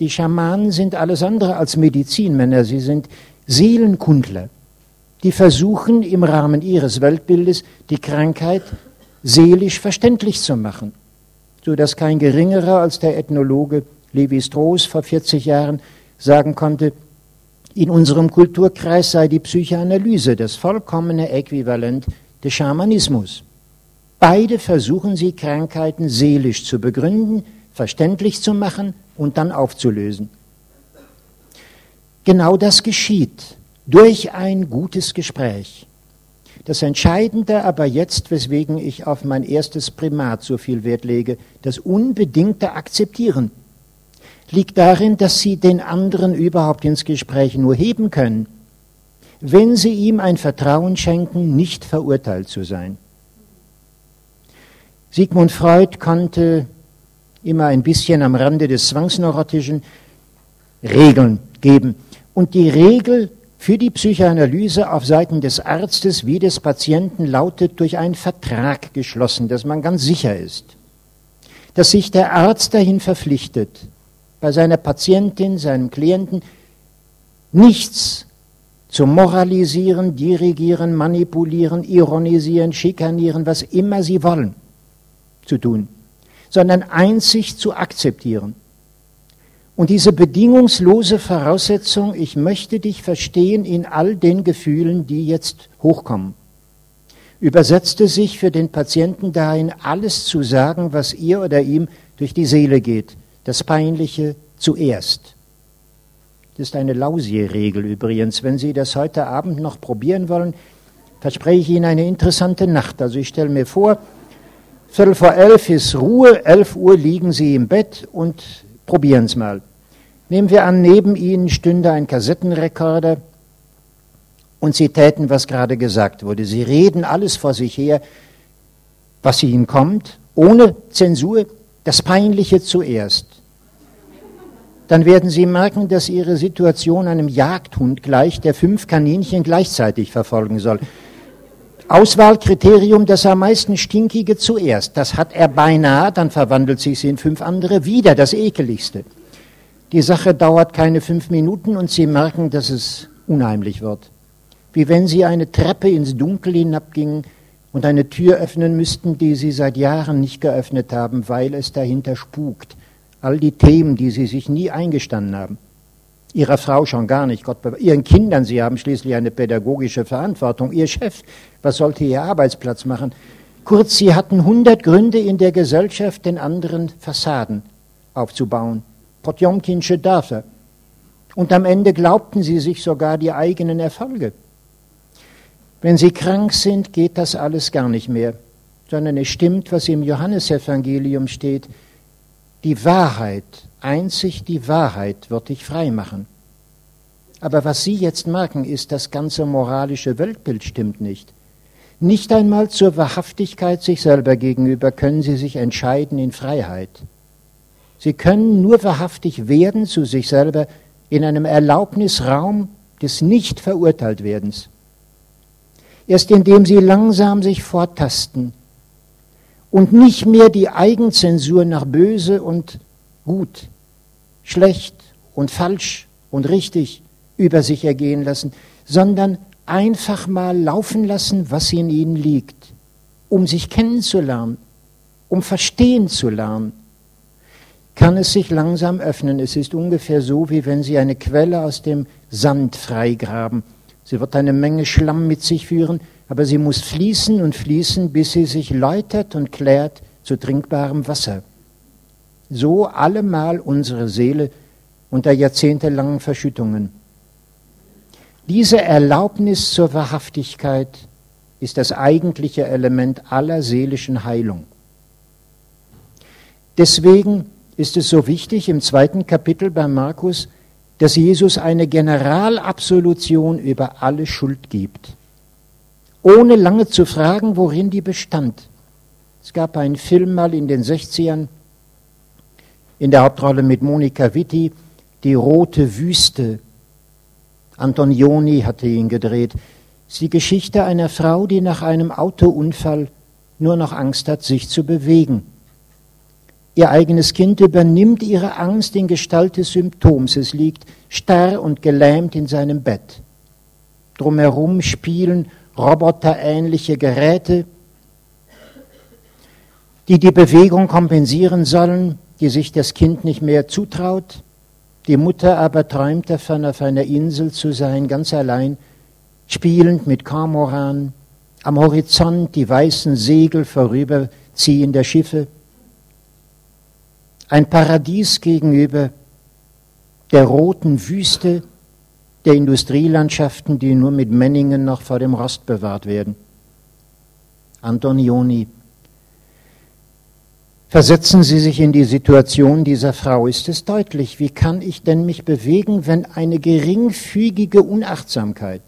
Die Schamanen sind alles andere als Medizinmänner, sie sind Seelenkundler, die versuchen im Rahmen ihres Weltbildes die Krankheit seelisch verständlich zu machen, so dass kein geringerer als der Ethnologe Levi Strauss vor 40 Jahren sagen konnte, in unserem Kulturkreis sei die Psychoanalyse das vollkommene Äquivalent des Schamanismus. Beide versuchen sie, Krankheiten seelisch zu begründen, verständlich zu machen und dann aufzulösen. Genau das geschieht durch ein gutes Gespräch. Das Entscheidende aber jetzt, weswegen ich auf mein erstes Primat so viel Wert lege, das unbedingte Akzeptieren, liegt darin, dass Sie den anderen überhaupt ins Gespräch nur heben können, wenn Sie ihm ein Vertrauen schenken, nicht verurteilt zu sein. Sigmund Freud konnte immer ein bisschen am Rande des Zwangsneurotischen Regeln geben. Und die Regel für die Psychoanalyse auf Seiten des Arztes wie des Patienten lautet durch einen Vertrag geschlossen, dass man ganz sicher ist, dass sich der Arzt dahin verpflichtet, bei seiner Patientin, seinem Klienten nichts zu moralisieren, dirigieren, manipulieren, ironisieren, schikanieren, was immer sie wollen zu tun, sondern einzig zu akzeptieren. Und diese bedingungslose Voraussetzung, ich möchte dich verstehen in all den Gefühlen, die jetzt hochkommen, übersetzte sich für den Patienten dahin, alles zu sagen, was ihr oder ihm durch die Seele geht, das Peinliche zuerst. Das ist eine Lausier-Regel übrigens. Wenn Sie das heute Abend noch probieren wollen, verspreche ich Ihnen eine interessante Nacht. Also ich stelle mir vor, Viertel vor elf ist Ruhe, elf Uhr liegen Sie im Bett und probieren es mal. Nehmen wir an, neben Ihnen stünde ein Kassettenrekorder und Sie täten, was gerade gesagt wurde. Sie reden alles vor sich her, was Ihnen kommt, ohne Zensur, das Peinliche zuerst. Dann werden Sie merken, dass Ihre Situation einem Jagdhund gleicht, der fünf Kaninchen gleichzeitig verfolgen soll. Auswahlkriterium, das am meisten Stinkige zuerst. Das hat er beinahe, dann verwandelt sich sie in fünf andere, wieder das Ekeligste. Die Sache dauert keine fünf Minuten und Sie merken, dass es unheimlich wird. Wie wenn Sie eine Treppe ins Dunkel hinabgingen und eine Tür öffnen müssten, die Sie seit Jahren nicht geöffnet haben, weil es dahinter spukt. All die Themen, die Sie sich nie eingestanden haben. Ihrer Frau schon gar nicht, Gott Ihren Kindern, Sie haben schließlich eine pädagogische Verantwortung. Ihr Chef, was sollte Ihr Arbeitsplatz machen? Kurz, Sie hatten hundert Gründe in der Gesellschaft, den anderen Fassaden aufzubauen. Potjomkinsche Dörfer. Und am Ende glaubten Sie sich sogar die eigenen Erfolge. Wenn Sie krank sind, geht das alles gar nicht mehr, sondern es stimmt, was im Johannesevangelium steht. Die Wahrheit Einzig die Wahrheit wird dich frei machen. Aber was Sie jetzt merken, ist, das ganze moralische Weltbild stimmt nicht. Nicht einmal zur Wahrhaftigkeit sich selber gegenüber können Sie sich entscheiden in Freiheit. Sie können nur wahrhaftig werden zu sich selber in einem Erlaubnisraum des Nicht-Verurteilt-Werdens. Erst indem Sie langsam sich vortasten und nicht mehr die Eigenzensur nach böse und gut, schlecht und falsch und richtig über sich ergehen lassen, sondern einfach mal laufen lassen, was in ihnen liegt, um sich kennenzulernen, um verstehen zu lernen, kann es sich langsam öffnen. Es ist ungefähr so, wie wenn Sie eine Quelle aus dem Sand freigraben. Sie wird eine Menge Schlamm mit sich führen, aber sie muss fließen und fließen, bis sie sich läutert und klärt zu trinkbarem Wasser so allemal unsere Seele unter jahrzehntelangen Verschüttungen. Diese Erlaubnis zur Wahrhaftigkeit ist das eigentliche Element aller seelischen Heilung. Deswegen ist es so wichtig im zweiten Kapitel bei Markus, dass Jesus eine Generalabsolution über alle Schuld gibt, ohne lange zu fragen, worin die bestand. Es gab einen Film mal in den 60ern, in der Hauptrolle mit Monika Witti, Die rote Wüste. Antonioni hatte ihn gedreht. Es ist die Geschichte einer Frau, die nach einem Autounfall nur noch Angst hat, sich zu bewegen. Ihr eigenes Kind übernimmt ihre Angst in Gestalt des Symptoms. Es liegt starr und gelähmt in seinem Bett. Drumherum spielen roboterähnliche Geräte, die die Bewegung kompensieren sollen die sich das Kind nicht mehr zutraut. Die Mutter aber träumt davon, auf einer Insel zu sein, ganz allein, spielend mit Kormoran, am Horizont die weißen Segel vorüberziehender Schiffe. Ein Paradies gegenüber der roten Wüste der Industrielandschaften, die nur mit Menningen noch vor dem Rost bewahrt werden. Antonioni Versetzen Sie sich in die Situation dieser Frau. Ist es deutlich? Wie kann ich denn mich bewegen, wenn eine geringfügige Unachtsamkeit,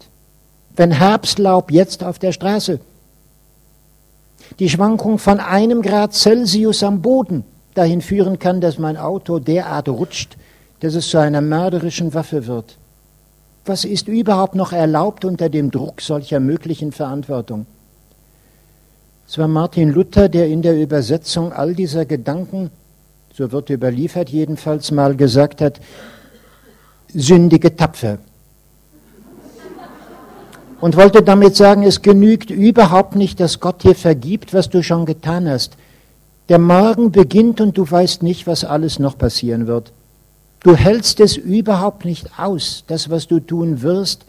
wenn Herbstlaub jetzt auf der Straße, die Schwankung von einem Grad Celsius am Boden dahin führen kann, dass mein Auto derart rutscht, dass es zu einer mörderischen Waffe wird? Was ist überhaupt noch erlaubt unter dem Druck solcher möglichen Verantwortung? Es war Martin Luther, der in der Übersetzung all dieser Gedanken, so wird überliefert jedenfalls mal gesagt hat, sündige tapfer. Und wollte damit sagen, es genügt überhaupt nicht, dass Gott dir vergibt, was du schon getan hast. Der Morgen beginnt und du weißt nicht, was alles noch passieren wird. Du hältst es überhaupt nicht aus, das, was du tun wirst,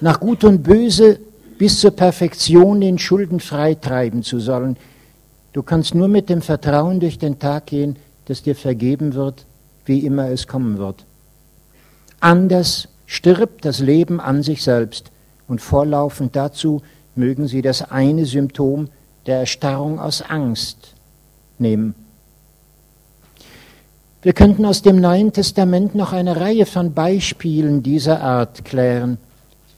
nach Gut und Böse bis zur Perfektion den Schulden freitreiben zu sollen. Du kannst nur mit dem Vertrauen durch den Tag gehen, dass dir vergeben wird, wie immer es kommen wird. Anders stirbt das Leben an sich selbst und vorlaufend dazu mögen sie das eine Symptom der Erstarrung aus Angst nehmen. Wir könnten aus dem Neuen Testament noch eine Reihe von Beispielen dieser Art klären,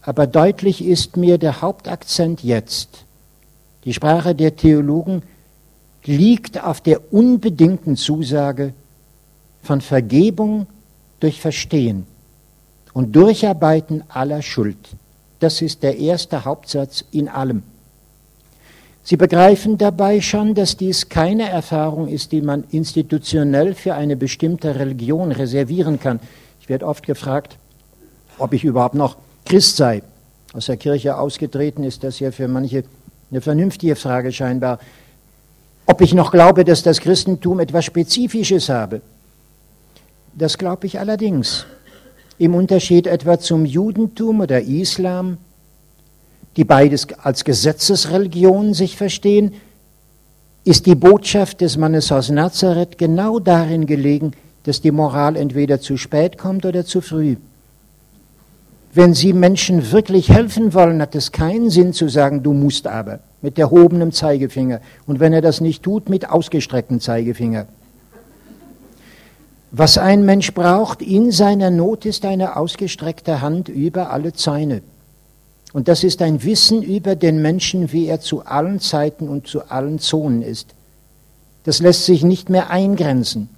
aber deutlich ist mir der Hauptakzent jetzt. Die Sprache der Theologen liegt auf der unbedingten Zusage von Vergebung durch Verstehen und Durcharbeiten aller Schuld. Das ist der erste Hauptsatz in allem. Sie begreifen dabei schon, dass dies keine Erfahrung ist, die man institutionell für eine bestimmte Religion reservieren kann. Ich werde oft gefragt, ob ich überhaupt noch Christ sei. Aus der Kirche ausgetreten ist das ja für manche eine vernünftige Frage scheinbar. Ob ich noch glaube, dass das Christentum etwas Spezifisches habe. Das glaube ich allerdings. Im Unterschied etwa zum Judentum oder Islam die beides als Gesetzesreligion sich verstehen, ist die Botschaft des Mannes aus Nazareth genau darin gelegen, dass die Moral entweder zu spät kommt oder zu früh. Wenn Sie Menschen wirklich helfen wollen, hat es keinen Sinn zu sagen, du musst aber, mit erhobenem Zeigefinger. Und wenn er das nicht tut, mit ausgestrecktem Zeigefinger. Was ein Mensch braucht in seiner Not, ist eine ausgestreckte Hand über alle Zeine. Und das ist ein Wissen über den Menschen, wie er zu allen Zeiten und zu allen Zonen ist. Das lässt sich nicht mehr eingrenzen.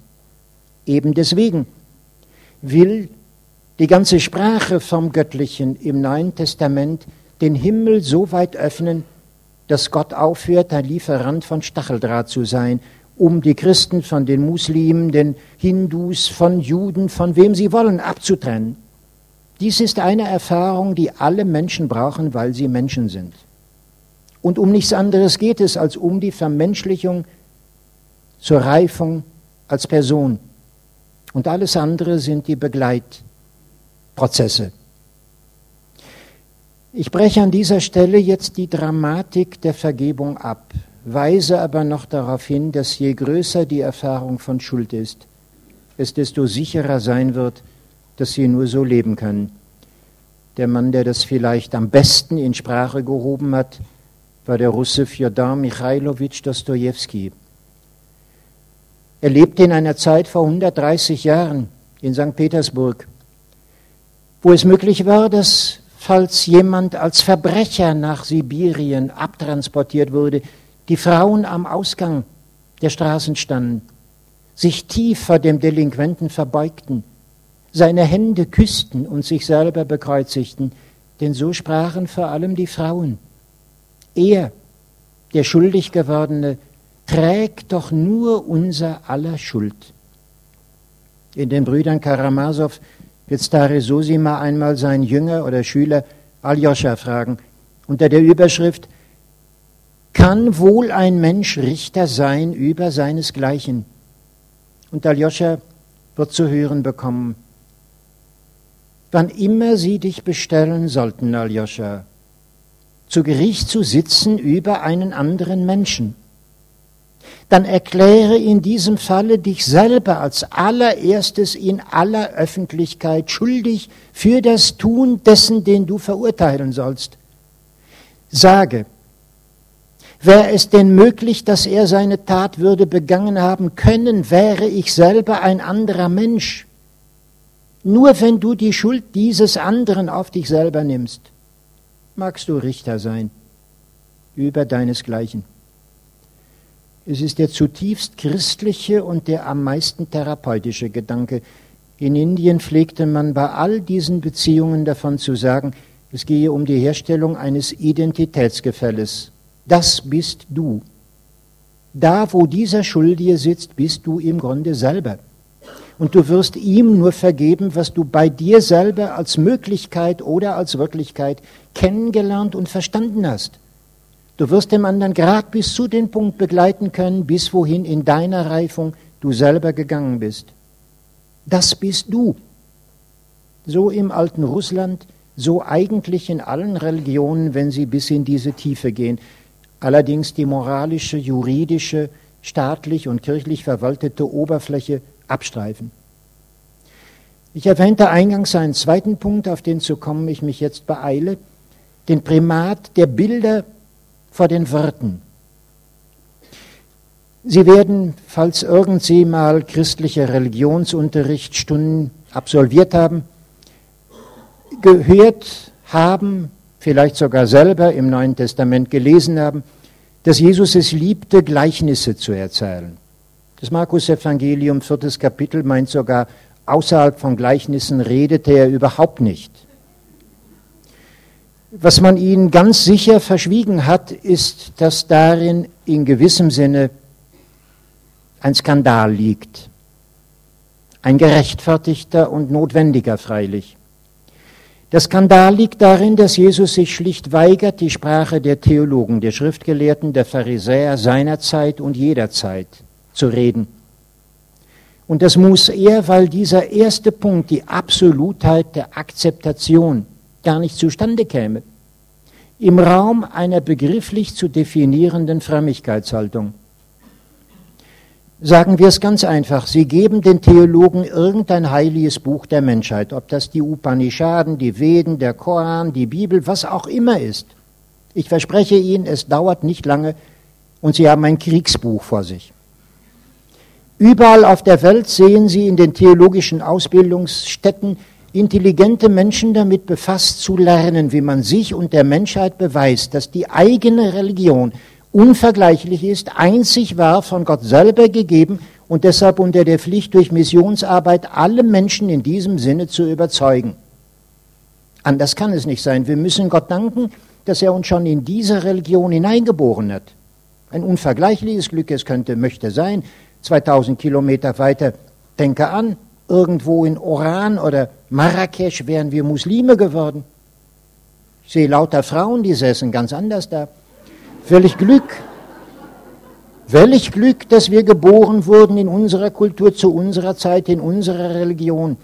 Eben deswegen will die ganze Sprache vom Göttlichen im Neuen Testament den Himmel so weit öffnen, dass Gott aufhört, ein Lieferant von Stacheldraht zu sein, um die Christen von den Muslimen, den Hindus, von Juden, von wem sie wollen, abzutrennen. Dies ist eine Erfahrung, die alle Menschen brauchen, weil sie Menschen sind. Und um nichts anderes geht es als um die Vermenschlichung zur Reifung als Person. Und alles andere sind die Begleitprozesse. Ich breche an dieser Stelle jetzt die Dramatik der Vergebung ab, weise aber noch darauf hin, dass je größer die Erfahrung von Schuld ist, es desto sicherer sein wird, dass sie nur so leben können. Der Mann, der das vielleicht am besten in Sprache gehoben hat, war der Russe Fjodor Michailowitsch Dostojewski. Er lebte in einer Zeit vor 130 Jahren in St. Petersburg, wo es möglich war, dass, falls jemand als Verbrecher nach Sibirien abtransportiert wurde, die Frauen am Ausgang der Straßen standen, sich tief vor dem Delinquenten verbeugten seine Hände küssten und sich selber bekreuzigten, denn so sprachen vor allem die Frauen. Er, der schuldig gewordene, trägt doch nur unser aller Schuld. In den Brüdern Karamasow wird Stare Sosima einmal seinen Jünger oder Schüler Aljoscha fragen, unter der Überschrift Kann wohl ein Mensch Richter sein über seinesgleichen? Und Aljoscha wird zu hören bekommen, wann immer sie dich bestellen sollten, Aljoscha, zu Gericht zu sitzen über einen anderen Menschen, dann erkläre in diesem Falle dich selber als allererstes in aller Öffentlichkeit schuldig für das Tun dessen, den du verurteilen sollst. Sage, wäre es denn möglich, dass er seine Tat würde begangen haben können, wäre ich selber ein anderer Mensch. Nur wenn du die Schuld dieses anderen auf dich selber nimmst, magst du Richter sein über deinesgleichen. Es ist der zutiefst christliche und der am meisten therapeutische Gedanke. In Indien pflegte man bei all diesen Beziehungen davon zu sagen, es gehe um die Herstellung eines Identitätsgefälles. Das bist du. Da, wo dieser Schuldige sitzt, bist du im Grunde selber und du wirst ihm nur vergeben, was du bei dir selber als Möglichkeit oder als Wirklichkeit kennengelernt und verstanden hast. Du wirst dem anderen gerade bis zu dem Punkt begleiten können, bis wohin in deiner Reifung du selber gegangen bist. Das bist du. So im alten Russland, so eigentlich in allen Religionen, wenn sie bis in diese Tiefe gehen. Allerdings die moralische, juridische, staatlich und kirchlich verwaltete Oberfläche abstreifen. Ich erwähnte eingangs einen zweiten Punkt, auf den zu kommen ich mich jetzt beeile, den Primat der Bilder vor den Worten. Sie werden, falls irgendwie mal christliche Religionsunterrichtsstunden absolviert haben, gehört haben, vielleicht sogar selber im Neuen Testament gelesen haben, dass Jesus es liebte, Gleichnisse zu erzählen. Das Markus-Evangelium, viertes Kapitel, meint sogar, außerhalb von Gleichnissen redete er überhaupt nicht. Was man ihnen ganz sicher verschwiegen hat, ist, dass darin in gewissem Sinne ein Skandal liegt. Ein gerechtfertigter und notwendiger freilich. Der Skandal liegt darin, dass Jesus sich schlicht weigert, die Sprache der Theologen, der Schriftgelehrten, der Pharisäer seiner Zeit und jeder Zeit zu reden. Und das muss er, weil dieser erste Punkt, die Absolutheit der Akzeptation, gar nicht zustande käme. Im Raum einer begrifflich zu definierenden Frömmigkeitshaltung. Sagen wir es ganz einfach, sie geben den Theologen irgendein heiliges Buch der Menschheit, ob das die Upanishaden, die Veden, der Koran, die Bibel, was auch immer ist. Ich verspreche Ihnen, es dauert nicht lange und Sie haben ein Kriegsbuch vor sich. Überall auf der Welt sehen Sie in den theologischen Ausbildungsstätten intelligente Menschen damit befasst zu lernen, wie man sich und der Menschheit beweist, dass die eigene Religion unvergleichlich ist, einzig war, von Gott selber gegeben und deshalb unter der Pflicht durch Missionsarbeit alle Menschen in diesem Sinne zu überzeugen. Anders kann es nicht sein. Wir müssen Gott danken, dass er uns schon in diese Religion hineingeboren hat. Ein unvergleichliches Glück, es könnte, möchte sein, 2000 Kilometer weiter, denke an, irgendwo in Oran oder Marrakesch wären wir Muslime geworden. Ich sehe lauter Frauen, die säßen ganz anders da. Welch Glück, welch Glück, dass wir geboren wurden in unserer Kultur, zu unserer Zeit, in unserer Religion.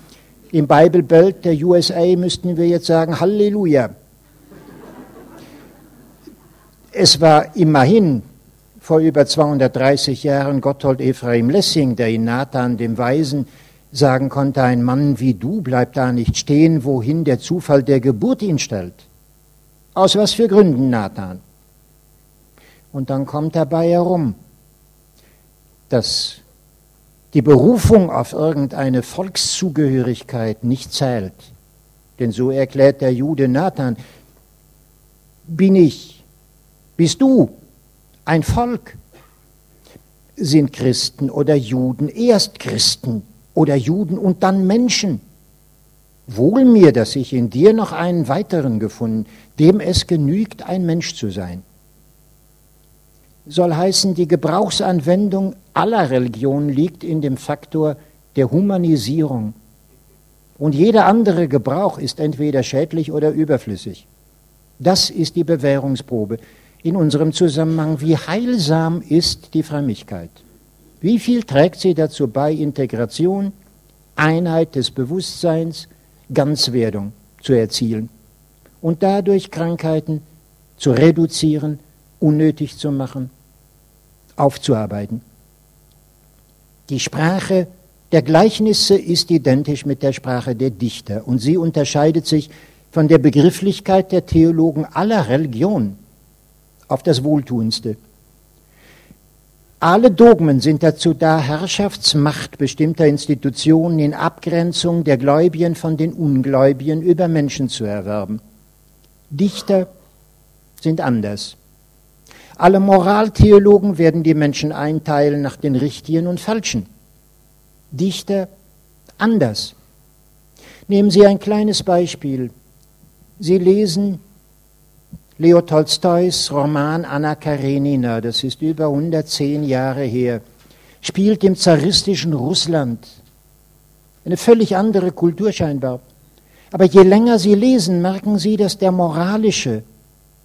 Im Bible Belt der USA müssten wir jetzt sagen, Halleluja. Es war immerhin vor über 230 Jahren Gotthold Ephraim Lessing, der in Nathan, dem Weisen, sagen konnte, ein Mann wie du bleibt da nicht stehen, wohin der Zufall der Geburt ihn stellt. Aus was für Gründen, Nathan? Und dann kommt dabei herum, dass die Berufung auf irgendeine Volkszugehörigkeit nicht zählt. Denn so erklärt der Jude Nathan, bin ich, bist du ein Volk? Sind Christen oder Juden erst Christen oder Juden und dann Menschen? Wohl mir, dass ich in dir noch einen weiteren gefunden, dem es genügt, ein Mensch zu sein soll heißen, die Gebrauchsanwendung aller Religionen liegt in dem Faktor der Humanisierung. Und jeder andere Gebrauch ist entweder schädlich oder überflüssig. Das ist die Bewährungsprobe in unserem Zusammenhang. Wie heilsam ist die Frömmigkeit? Wie viel trägt sie dazu bei, Integration, Einheit des Bewusstseins, Ganzwerdung zu erzielen und dadurch Krankheiten zu reduzieren, unnötig zu machen aufzuarbeiten. Die Sprache der Gleichnisse ist identisch mit der Sprache der Dichter und sie unterscheidet sich von der Begrifflichkeit der Theologen aller Religionen auf das Wohltuendste. Alle Dogmen sind dazu da, Herrschaftsmacht bestimmter Institutionen in Abgrenzung der Gläubigen von den Ungläubigen über Menschen zu erwerben. Dichter sind anders. Alle Moraltheologen werden die Menschen einteilen nach den Richtigen und Falschen. Dichter anders. Nehmen Sie ein kleines Beispiel. Sie lesen Leo Tolstois Roman Anna Karenina, das ist über 110 Jahre her, spielt im zaristischen Russland. Eine völlig andere Kultur scheinbar. Aber je länger Sie lesen, merken Sie, dass der moralische,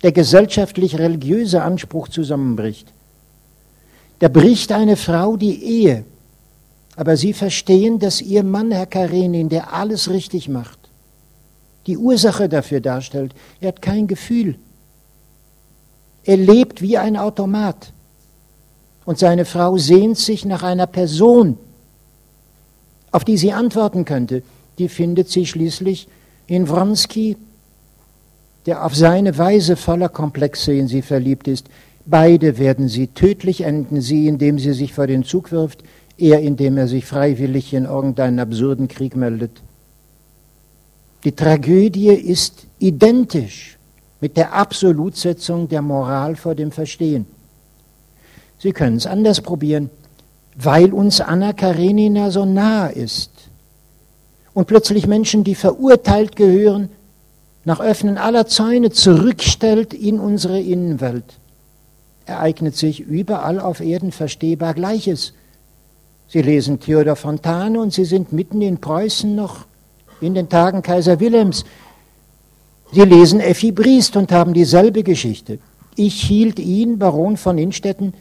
der gesellschaftlich-religiöse Anspruch zusammenbricht. Da bricht eine Frau die Ehe, aber Sie verstehen, dass Ihr Mann, Herr Karenin, der alles richtig macht, die Ursache dafür darstellt. Er hat kein Gefühl. Er lebt wie ein Automat. Und seine Frau sehnt sich nach einer Person, auf die sie antworten könnte. Die findet sie schließlich in Wronski, der auf seine Weise voller Komplexe in sie verliebt ist, Beide werden sie tödlich enden, sie, indem sie sich vor den Zug wirft, er, indem er sich freiwillig in irgendeinen absurden Krieg meldet. Die Tragödie ist identisch mit der Absolutsetzung der Moral vor dem Verstehen. Sie können es anders probieren, weil uns Anna Karenina so nahe ist und plötzlich Menschen, die verurteilt gehören, nach Öffnen aller Zäune zurückstellt in unsere Innenwelt. Ereignet sich überall auf Erden verstehbar Gleiches. Sie lesen Theodor Fontane und Sie sind mitten in Preußen noch in den Tagen Kaiser Wilhelms. Sie lesen Effi Briest und haben dieselbe Geschichte. Ich hielt ihn, Baron von Innstetten,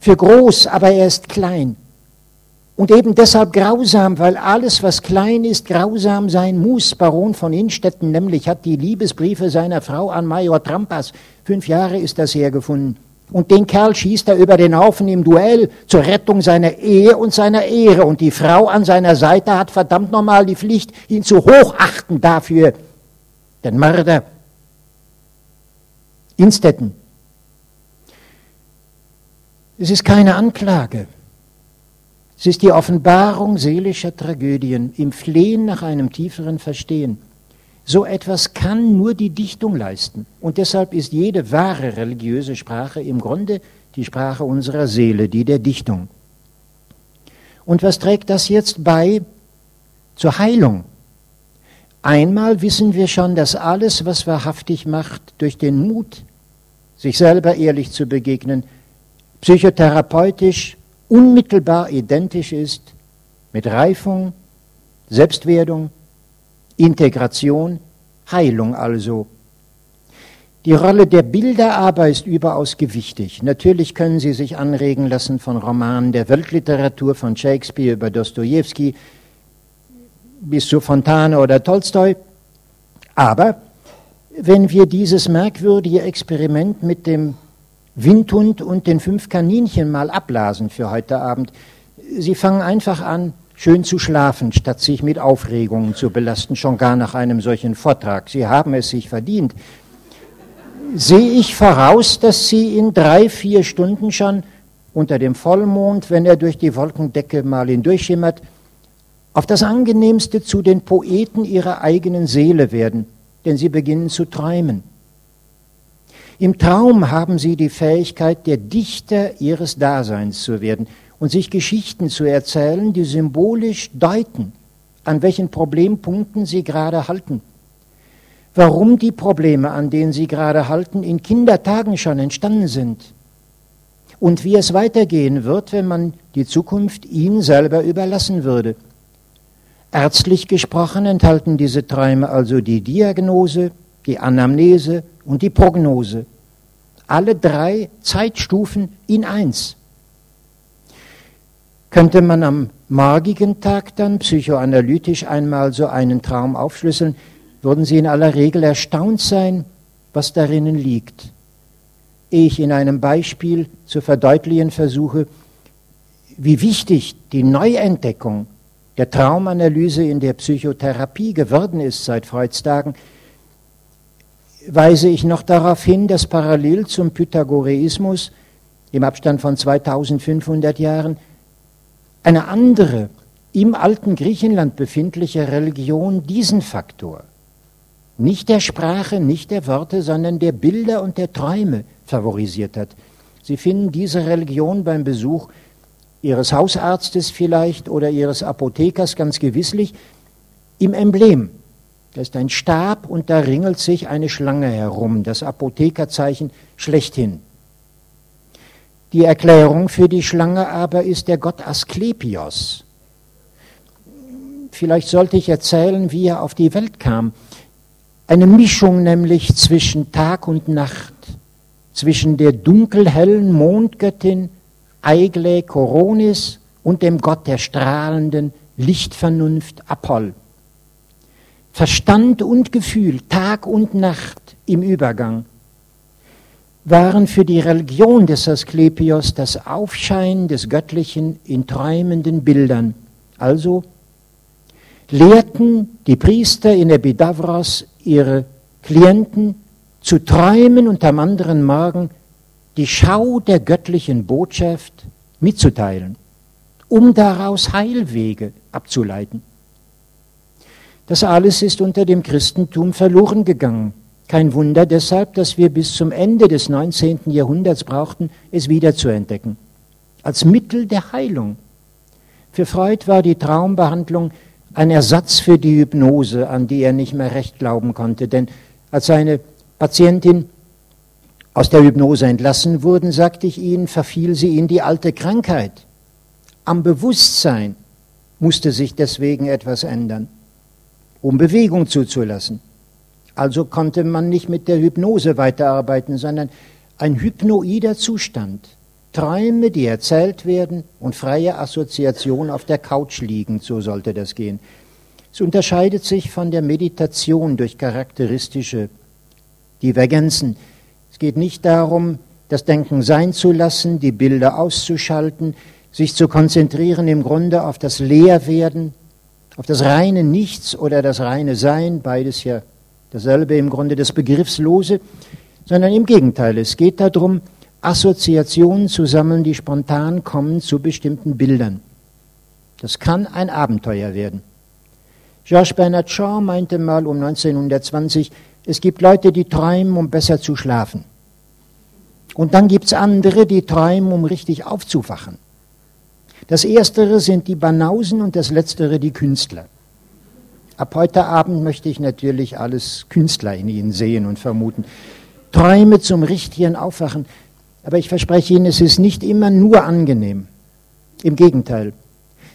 für groß, aber er ist klein. Und eben deshalb grausam, weil alles, was klein ist, grausam sein muss. Baron von Innstetten nämlich hat die Liebesbriefe seiner Frau an Major Trampas, fünf Jahre ist das hergefunden. Und den Kerl schießt er über den Haufen im Duell zur Rettung seiner Ehe und seiner Ehre. Und die Frau an seiner Seite hat verdammt nochmal die Pflicht, ihn zu hochachten dafür. Den Mörder. Innstetten. Es ist keine Anklage. Es ist die Offenbarung seelischer Tragödien im Flehen nach einem tieferen Verstehen. So etwas kann nur die Dichtung leisten. Und deshalb ist jede wahre religiöse Sprache im Grunde die Sprache unserer Seele, die der Dichtung. Und was trägt das jetzt bei zur Heilung? Einmal wissen wir schon, dass alles, was wahrhaftig macht, durch den Mut, sich selber ehrlich zu begegnen, psychotherapeutisch unmittelbar identisch ist mit Reifung, Selbstwerdung, Integration, Heilung also. Die Rolle der Bilder aber ist überaus gewichtig. Natürlich können Sie sich anregen lassen von Romanen der Weltliteratur, von Shakespeare über Dostoevsky bis zu Fontane oder Tolstoi. Aber wenn wir dieses merkwürdige Experiment mit dem Windhund und den fünf Kaninchen mal abblasen für heute Abend. Sie fangen einfach an, schön zu schlafen, statt sich mit Aufregungen zu belasten, schon gar nach einem solchen Vortrag. Sie haben es sich verdient. Sehe ich voraus, dass Sie in drei, vier Stunden schon unter dem Vollmond, wenn er durch die Wolkendecke mal hindurchschimmert, auf das angenehmste zu den Poeten ihrer eigenen Seele werden, denn sie beginnen zu träumen. Im Traum haben sie die Fähigkeit, der Dichter ihres Daseins zu werden und sich Geschichten zu erzählen, die symbolisch deuten, an welchen Problempunkten sie gerade halten. Warum die Probleme, an denen sie gerade halten, in Kindertagen schon entstanden sind. Und wie es weitergehen wird, wenn man die Zukunft ihnen selber überlassen würde. Ärztlich gesprochen enthalten diese Träume also die Diagnose, die Anamnese und die Prognose. Alle drei Zeitstufen in eins. Könnte man am morgigen Tag dann psychoanalytisch einmal so einen Traum aufschlüsseln, würden Sie in aller Regel erstaunt sein, was darinnen liegt. Ehe ich in einem Beispiel zu verdeutlichen versuche, wie wichtig die Neuentdeckung der Traumanalyse in der Psychotherapie geworden ist seit Freuds Tagen, weise ich noch darauf hin, dass parallel zum Pythagoreismus im Abstand von 2500 Jahren eine andere im alten Griechenland befindliche Religion diesen Faktor, nicht der Sprache, nicht der Worte, sondern der Bilder und der Träume favorisiert hat. Sie finden diese Religion beim Besuch Ihres Hausarztes vielleicht oder Ihres Apothekers ganz gewisslich im Emblem da ist ein Stab und da ringelt sich eine Schlange herum, das Apothekerzeichen schlechthin. Die Erklärung für die Schlange aber ist der Gott Asklepios. Vielleicht sollte ich erzählen, wie er auf die Welt kam. Eine Mischung nämlich zwischen Tag und Nacht, zwischen der dunkelhellen Mondgöttin Aigle Coronis und dem Gott der strahlenden Lichtvernunft Apoll. Verstand und Gefühl, Tag und Nacht im Übergang, waren für die Religion des Asklepios das Aufscheinen des Göttlichen in träumenden Bildern. Also lehrten die Priester in Epidavros ihre Klienten zu träumen und am anderen Morgen die Schau der göttlichen Botschaft mitzuteilen, um daraus Heilwege abzuleiten. Das alles ist unter dem Christentum verloren gegangen. Kein Wunder deshalb, dass wir bis zum Ende des 19. Jahrhunderts brauchten, es wieder zu entdecken. Als Mittel der Heilung. Für Freud war die Traumbehandlung ein Ersatz für die Hypnose, an die er nicht mehr recht glauben konnte. Denn als seine Patientin aus der Hypnose entlassen wurden, sagte ich Ihnen, verfiel sie in die alte Krankheit. Am Bewusstsein musste sich deswegen etwas ändern, um Bewegung zuzulassen. Also konnte man nicht mit der Hypnose weiterarbeiten, sondern ein hypnoider Zustand. Träume, die erzählt werden und freie Assoziation auf der Couch liegend, so sollte das gehen. Es unterscheidet sich von der Meditation durch charakteristische Divergenzen. Es geht nicht darum, das Denken sein zu lassen, die Bilder auszuschalten, sich zu konzentrieren im Grunde auf das Leerwerden, auf das reine Nichts oder das reine Sein, beides ja dasselbe im Grunde, das Begriffslose, sondern im Gegenteil, es geht darum, Assoziationen zu sammeln, die spontan kommen zu bestimmten Bildern. Das kann ein Abenteuer werden. Georges Bernard Shaw meinte mal um 1920, es gibt Leute, die träumen, um besser zu schlafen. Und dann gibt es andere, die träumen, um richtig aufzuwachen. Das Erstere sind die Banausen und das Letztere die Künstler. Ab heute Abend möchte ich natürlich alles Künstler in Ihnen sehen und vermuten. Träume zum richtigen Aufwachen. Aber ich verspreche Ihnen, es ist nicht immer nur angenehm. Im Gegenteil.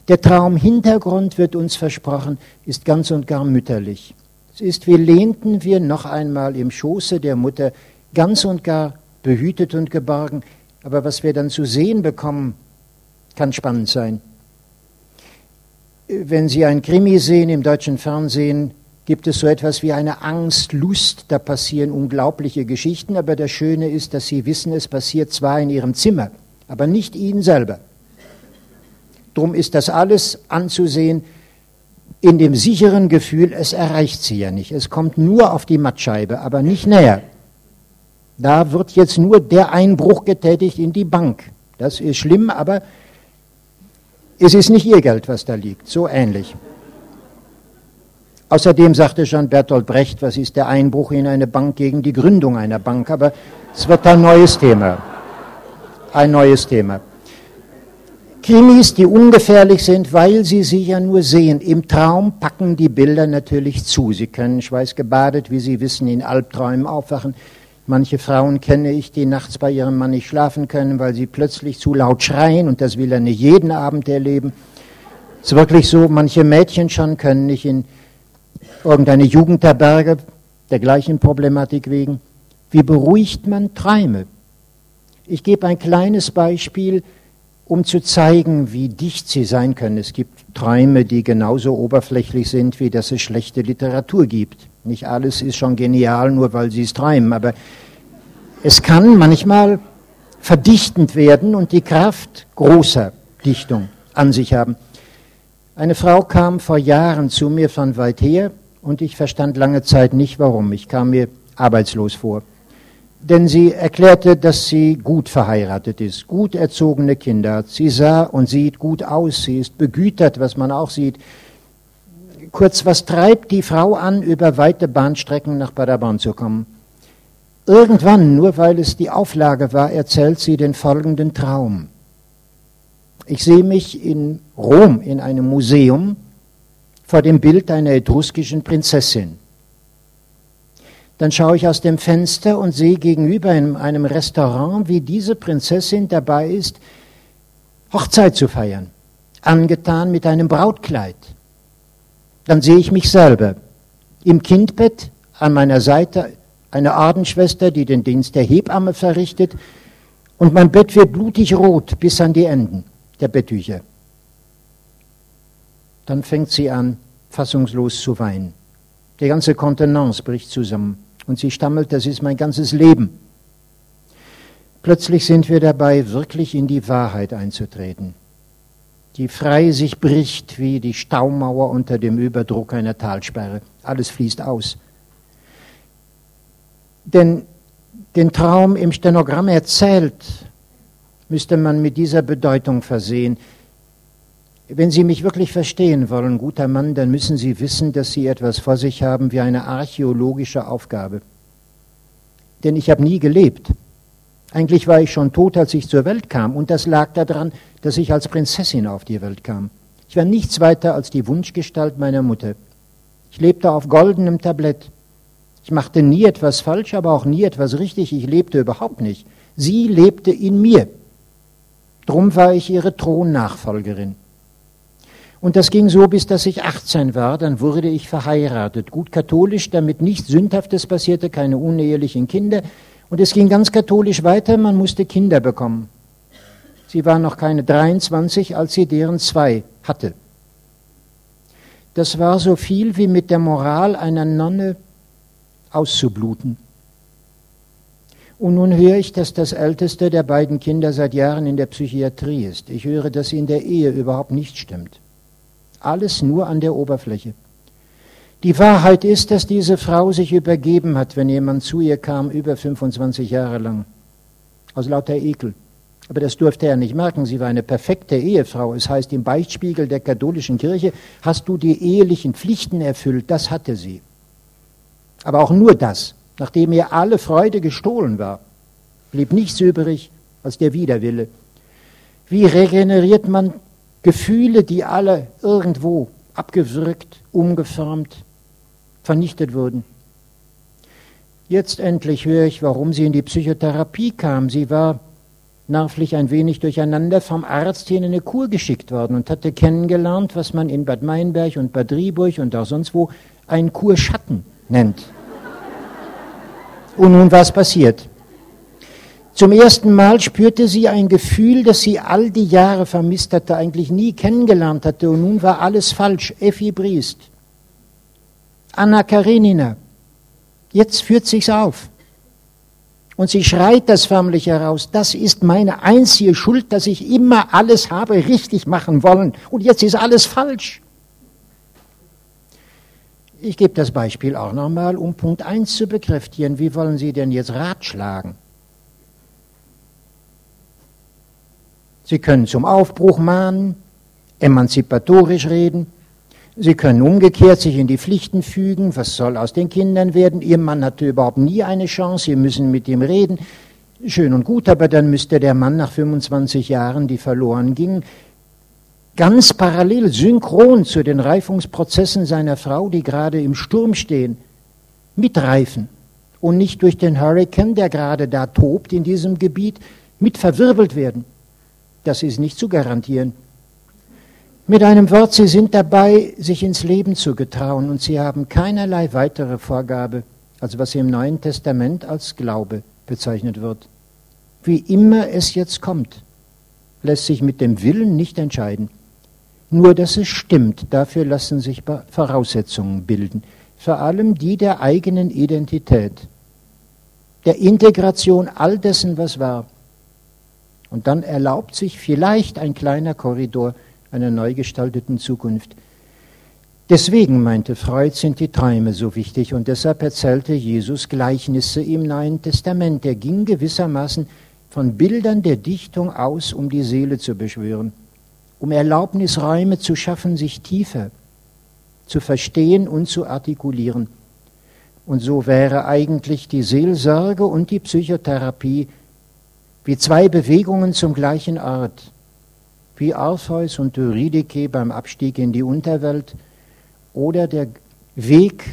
Der Traumhintergrund wird uns versprochen, ist ganz und gar mütterlich. Es ist, wie lehnten wir noch einmal im Schoße der Mutter, ganz und gar behütet und geborgen. Aber was wir dann zu sehen bekommen, kann spannend sein wenn Sie ein Krimi sehen im deutschen Fernsehen, gibt es so etwas wie eine Angst, Lust, da passieren unglaubliche Geschichten, aber das Schöne ist, dass Sie wissen, es passiert zwar in Ihrem Zimmer, aber nicht Ihnen selber. Drum ist das alles anzusehen in dem sicheren Gefühl, es erreicht Sie ja nicht. Es kommt nur auf die Mattscheibe, aber nicht näher. Da wird jetzt nur der Einbruch getätigt in die Bank. Das ist schlimm, aber es ist nicht ihr Geld, was da liegt, so ähnlich. Außerdem sagte schon Bertolt Brecht, was ist der Einbruch in eine Bank gegen die Gründung einer Bank, aber es wird ein neues Thema. Ein neues Thema. Krimis, die ungefährlich sind, weil sie sie ja nur sehen. Im Traum packen die Bilder natürlich zu. Sie können schweißgebadet, wie Sie wissen, in Albträumen aufwachen. Manche Frauen kenne ich, die nachts bei ihrem Mann nicht schlafen können, weil sie plötzlich zu laut schreien und das will er nicht jeden Abend erleben. Es ist wirklich so, manche Mädchen schon können nicht in irgendeine Jugendherberge der gleichen Problematik wegen. Wie beruhigt man Träume? Ich gebe ein kleines Beispiel, um zu zeigen, wie dicht sie sein können. Es gibt Träume, die genauso oberflächlich sind, wie dass es schlechte Literatur gibt. Nicht alles ist schon genial, nur weil sie es träumen, aber es kann manchmal verdichtend werden und die Kraft großer Dichtung an sich haben. Eine Frau kam vor Jahren zu mir von weit her und ich verstand lange Zeit nicht warum. Ich kam mir arbeitslos vor. Denn sie erklärte, dass sie gut verheiratet ist, gut erzogene Kinder hat. Sie sah und sieht gut aus, sie ist begütert, was man auch sieht. Kurz, was treibt die Frau an, über weite Bahnstrecken nach Paderborn zu kommen? Irgendwann, nur weil es die Auflage war, erzählt sie den folgenden Traum. Ich sehe mich in Rom in einem Museum vor dem Bild einer etruskischen Prinzessin. Dann schaue ich aus dem Fenster und sehe gegenüber in einem Restaurant, wie diese Prinzessin dabei ist, Hochzeit zu feiern, angetan mit einem Brautkleid. Dann sehe ich mich selber im Kindbett an meiner Seite eine Ordensschwester, die den Dienst der Hebamme verrichtet, und mein Bett wird blutig rot bis an die Enden der Betttücher. Dann fängt sie an, fassungslos zu weinen. Die ganze Kontenance bricht zusammen und sie stammelt, das ist mein ganzes Leben. Plötzlich sind wir dabei, wirklich in die Wahrheit einzutreten die frei sich bricht wie die Staumauer unter dem Überdruck einer Talsperre. Alles fließt aus. Denn den Traum im Stenogramm erzählt, müsste man mit dieser Bedeutung versehen. Wenn Sie mich wirklich verstehen wollen, guter Mann, dann müssen Sie wissen, dass Sie etwas vor sich haben wie eine archäologische Aufgabe. Denn ich habe nie gelebt. Eigentlich war ich schon tot, als ich zur Welt kam, und das lag daran, dass ich als Prinzessin auf die Welt kam. Ich war nichts weiter als die Wunschgestalt meiner Mutter. Ich lebte auf goldenem Tablett. Ich machte nie etwas falsch, aber auch nie etwas richtig. Ich lebte überhaupt nicht. Sie lebte in mir. Drum war ich ihre Thronnachfolgerin. Und das ging so, bis dass ich 18 war, dann wurde ich verheiratet. Gut katholisch, damit nichts Sündhaftes passierte, keine unehelichen Kinder. Und es ging ganz katholisch weiter, man musste Kinder bekommen. Sie war noch keine 23, als sie deren zwei hatte. Das war so viel wie mit der Moral einer Nonne auszubluten. Und nun höre ich, dass das älteste der beiden Kinder seit Jahren in der Psychiatrie ist. Ich höre, dass in der Ehe überhaupt nichts stimmt. Alles nur an der Oberfläche. Die Wahrheit ist, dass diese Frau sich übergeben hat, wenn jemand zu ihr kam, über 25 Jahre lang. Aus lauter Ekel. Aber das durfte er nicht merken. Sie war eine perfekte Ehefrau. Es heißt im Beichtspiegel der katholischen Kirche, hast du die ehelichen Pflichten erfüllt? Das hatte sie. Aber auch nur das. Nachdem ihr alle Freude gestohlen war, blieb nichts übrig als der Widerwille. Wie regeneriert man Gefühle, die alle irgendwo abgewürgt, umgeformt, vernichtet wurden. Jetzt endlich höre ich, warum sie in die Psychotherapie kam. Sie war nervlich ein wenig durcheinander vom Arzt hier in eine Kur geschickt worden und hatte kennengelernt, was man in Bad Meinberg und Bad Rieburg und auch sonst wo einen Kurschatten nennt. Und nun was passiert? Zum ersten Mal spürte sie ein Gefühl, das sie all die Jahre vermisst hatte, eigentlich nie kennengelernt hatte. Und nun war alles falsch. Effi Briest, Anna Karenina. Jetzt führt sich's auf. Und sie schreit das förmlich heraus. Das ist meine einzige Schuld, dass ich immer alles habe richtig machen wollen. Und jetzt ist alles falsch. Ich gebe das Beispiel auch nochmal, um Punkt 1 zu bekräftigen. Wie wollen Sie denn jetzt ratschlagen? Sie können zum Aufbruch mahnen, emanzipatorisch reden. Sie können umgekehrt sich in die Pflichten fügen. Was soll aus den Kindern werden? Ihr Mann hatte überhaupt nie eine Chance. Sie müssen mit ihm reden. Schön und gut, aber dann müsste der Mann nach 25 Jahren, die verloren gingen, ganz parallel, synchron zu den Reifungsprozessen seiner Frau, die gerade im Sturm stehen, mitreifen und nicht durch den Hurrikan, der gerade da tobt in diesem Gebiet, mit verwirbelt werden. Das ist nicht zu garantieren. Mit einem Wort, Sie sind dabei, sich ins Leben zu getrauen und Sie haben keinerlei weitere Vorgabe, als was im Neuen Testament als Glaube bezeichnet wird. Wie immer es jetzt kommt, lässt sich mit dem Willen nicht entscheiden. Nur dass es stimmt, dafür lassen sich Voraussetzungen bilden, vor allem die der eigenen Identität, der Integration all dessen, was war, und dann erlaubt sich vielleicht ein kleiner Korridor einer neu gestalteten Zukunft. Deswegen, meinte Freud, sind die Träume so wichtig und deshalb erzählte Jesus Gleichnisse im Neuen Testament. Er ging gewissermaßen von Bildern der Dichtung aus, um die Seele zu beschwören, um Erlaubnisräume zu schaffen, sich tiefer zu verstehen und zu artikulieren. Und so wäre eigentlich die Seelsorge und die Psychotherapie wie zwei Bewegungen zum gleichen Ort, wie Orpheus und Eurydike beim Abstieg in die Unterwelt oder der Weg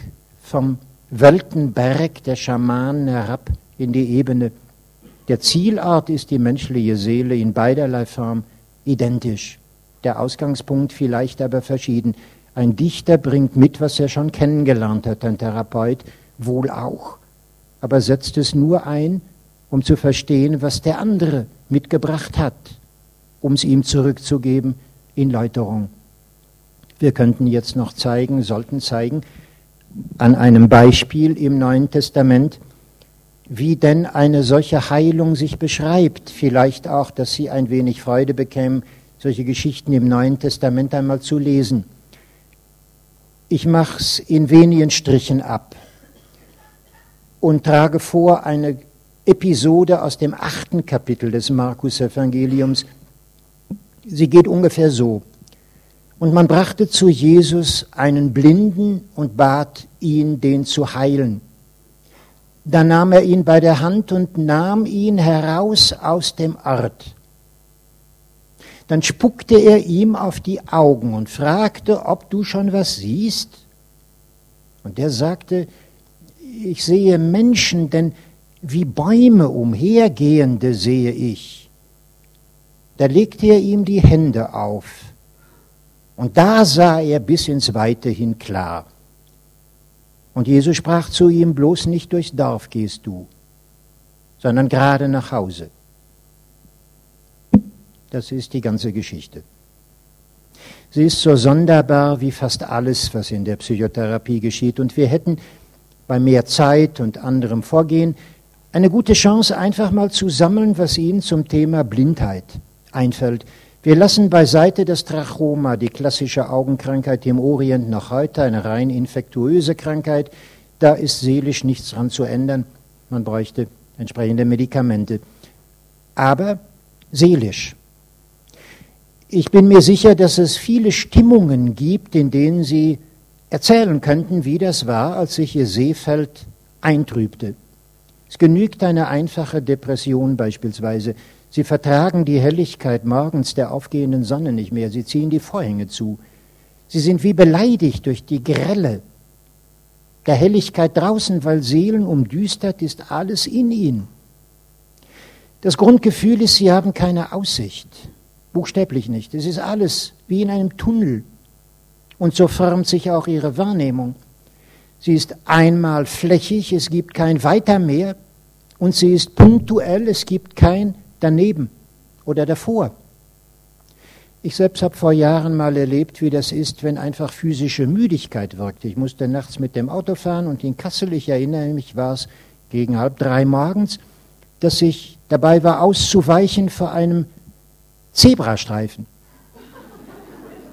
vom Weltenberg der Schamanen herab in die Ebene. Der Zielort ist die menschliche Seele in beiderlei Form identisch, der Ausgangspunkt vielleicht aber verschieden. Ein Dichter bringt mit, was er schon kennengelernt hat, ein Therapeut wohl auch, aber setzt es nur ein, um zu verstehen, was der andere mitgebracht hat, um es ihm zurückzugeben in Läuterung. Wir könnten jetzt noch zeigen, sollten zeigen, an einem Beispiel im Neuen Testament, wie denn eine solche Heilung sich beschreibt. Vielleicht auch, dass Sie ein wenig Freude bekämen, solche Geschichten im Neuen Testament einmal zu lesen. Ich mache es in wenigen Strichen ab und trage vor eine Episode aus dem achten Kapitel des Markus-Evangeliums. Sie geht ungefähr so. Und man brachte zu Jesus einen Blinden und bat ihn, den zu heilen. Da nahm er ihn bei der Hand und nahm ihn heraus aus dem Ort. Dann spuckte er ihm auf die Augen und fragte, ob du schon was siehst. Und er sagte, ich sehe Menschen, denn wie Bäume umhergehende sehe ich. Da legte er ihm die Hände auf, und da sah er bis ins Weite hin klar. Und Jesus sprach zu ihm, bloß nicht durchs Dorf gehst du, sondern gerade nach Hause. Das ist die ganze Geschichte. Sie ist so sonderbar wie fast alles, was in der Psychotherapie geschieht. Und wir hätten bei mehr Zeit und anderem Vorgehen eine gute Chance, einfach mal zu sammeln, was Ihnen zum Thema Blindheit einfällt. Wir lassen beiseite das Trachoma, die klassische Augenkrankheit im Orient noch heute, eine rein infektuöse Krankheit. Da ist seelisch nichts dran zu ändern. Man bräuchte entsprechende Medikamente. Aber seelisch. Ich bin mir sicher, dass es viele Stimmungen gibt, in denen Sie erzählen könnten, wie das war, als sich Ihr Seefeld eintrübte. Es genügt eine einfache Depression beispielsweise. Sie vertragen die Helligkeit morgens der aufgehenden Sonne nicht mehr. Sie ziehen die Vorhänge zu. Sie sind wie beleidigt durch die Grelle der Helligkeit draußen, weil seelenumdüstert ist alles in ihnen. Das Grundgefühl ist, sie haben keine Aussicht. Buchstäblich nicht. Es ist alles wie in einem Tunnel. Und so formt sich auch ihre Wahrnehmung. Sie ist einmal flächig, es gibt kein Weiter mehr und sie ist punktuell, es gibt kein daneben oder davor. Ich selbst habe vor Jahren mal erlebt, wie das ist, wenn einfach physische Müdigkeit wirkt. Ich musste nachts mit dem Auto fahren und in Kassel, ich erinnere mich, war es gegen halb drei morgens, dass ich dabei war, auszuweichen vor einem Zebrastreifen.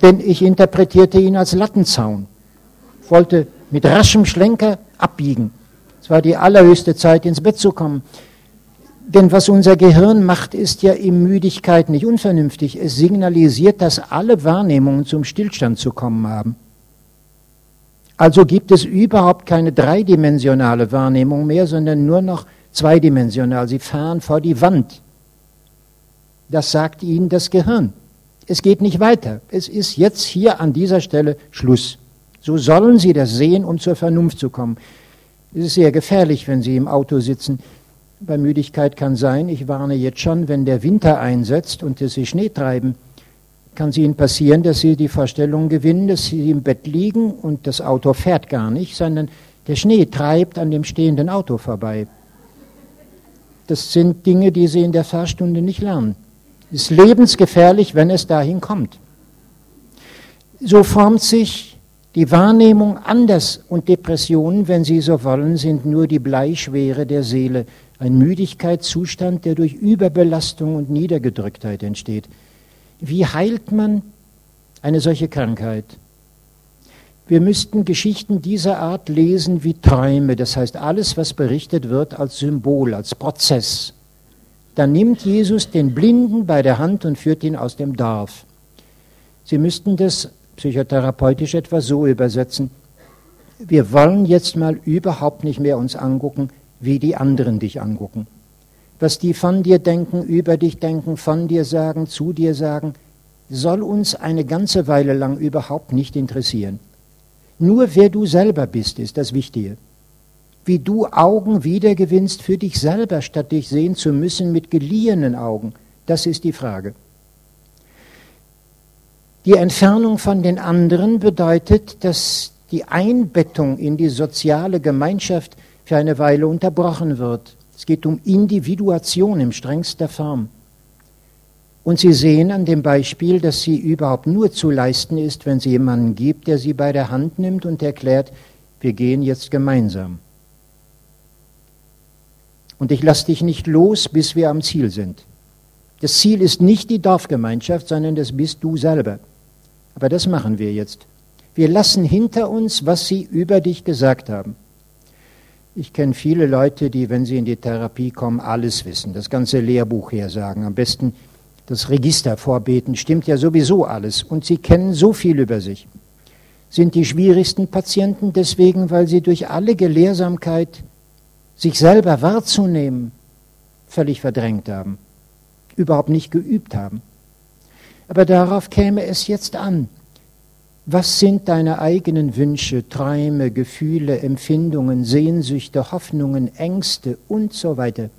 Denn ich interpretierte ihn als Lattenzaun, wollte mit raschem Schlenker abbiegen. Es war die allerhöchste Zeit, ins Bett zu kommen. Denn was unser Gehirn macht, ist ja in Müdigkeit nicht unvernünftig. Es signalisiert, dass alle Wahrnehmungen zum Stillstand zu kommen haben. Also gibt es überhaupt keine dreidimensionale Wahrnehmung mehr, sondern nur noch zweidimensional. Sie fahren vor die Wand. Das sagt Ihnen das Gehirn. Es geht nicht weiter. Es ist jetzt hier an dieser Stelle Schluss. So sollen Sie das sehen, um zur Vernunft zu kommen. Es ist sehr gefährlich, wenn Sie im Auto sitzen. Bei Müdigkeit kann sein, ich warne jetzt schon, wenn der Winter einsetzt und es sich Schnee treiben, kann es Ihnen passieren, dass Sie die Vorstellung gewinnen, dass Sie im Bett liegen und das Auto fährt gar nicht, sondern der Schnee treibt an dem stehenden Auto vorbei. Das sind Dinge, die Sie in der Fahrstunde nicht lernen ist lebensgefährlich, wenn es dahin kommt. So formt sich die Wahrnehmung anders und Depressionen, wenn Sie so wollen, sind nur die Bleischwere der Seele, ein Müdigkeitszustand, der durch Überbelastung und Niedergedrücktheit entsteht. Wie heilt man eine solche Krankheit? Wir müssten Geschichten dieser Art lesen wie Träume, das heißt alles, was berichtet wird als Symbol, als Prozess dann nimmt Jesus den Blinden bei der Hand und führt ihn aus dem Dorf. Sie müssten das psychotherapeutisch etwa so übersetzen. Wir wollen jetzt mal überhaupt nicht mehr uns angucken, wie die anderen dich angucken. Was die von dir denken, über dich denken, von dir sagen, zu dir sagen, soll uns eine ganze Weile lang überhaupt nicht interessieren. Nur wer du selber bist, ist das Wichtige wie du Augen wiedergewinnst für dich selber, statt dich sehen zu müssen mit geliehenen Augen. Das ist die Frage. Die Entfernung von den anderen bedeutet, dass die Einbettung in die soziale Gemeinschaft für eine Weile unterbrochen wird. Es geht um Individuation im strengster Form. Und Sie sehen an dem Beispiel, dass sie überhaupt nur zu leisten ist, wenn es jemanden gibt, der sie bei der Hand nimmt und erklärt, wir gehen jetzt gemeinsam. Und ich lasse dich nicht los, bis wir am Ziel sind. Das Ziel ist nicht die Dorfgemeinschaft, sondern das bist du selber. Aber das machen wir jetzt. Wir lassen hinter uns, was sie über dich gesagt haben. Ich kenne viele Leute, die, wenn sie in die Therapie kommen, alles wissen, das ganze Lehrbuch hersagen, am besten das Register vorbeten, stimmt ja sowieso alles und sie kennen so viel über sich. Sind die schwierigsten Patienten deswegen, weil sie durch alle Gelehrsamkeit, sich selber wahrzunehmen, völlig verdrängt haben, überhaupt nicht geübt haben. Aber darauf käme es jetzt an. Was sind deine eigenen Wünsche, Träume, Gefühle, Empfindungen, Sehnsüchte, Hoffnungen, Ängste und so weiter?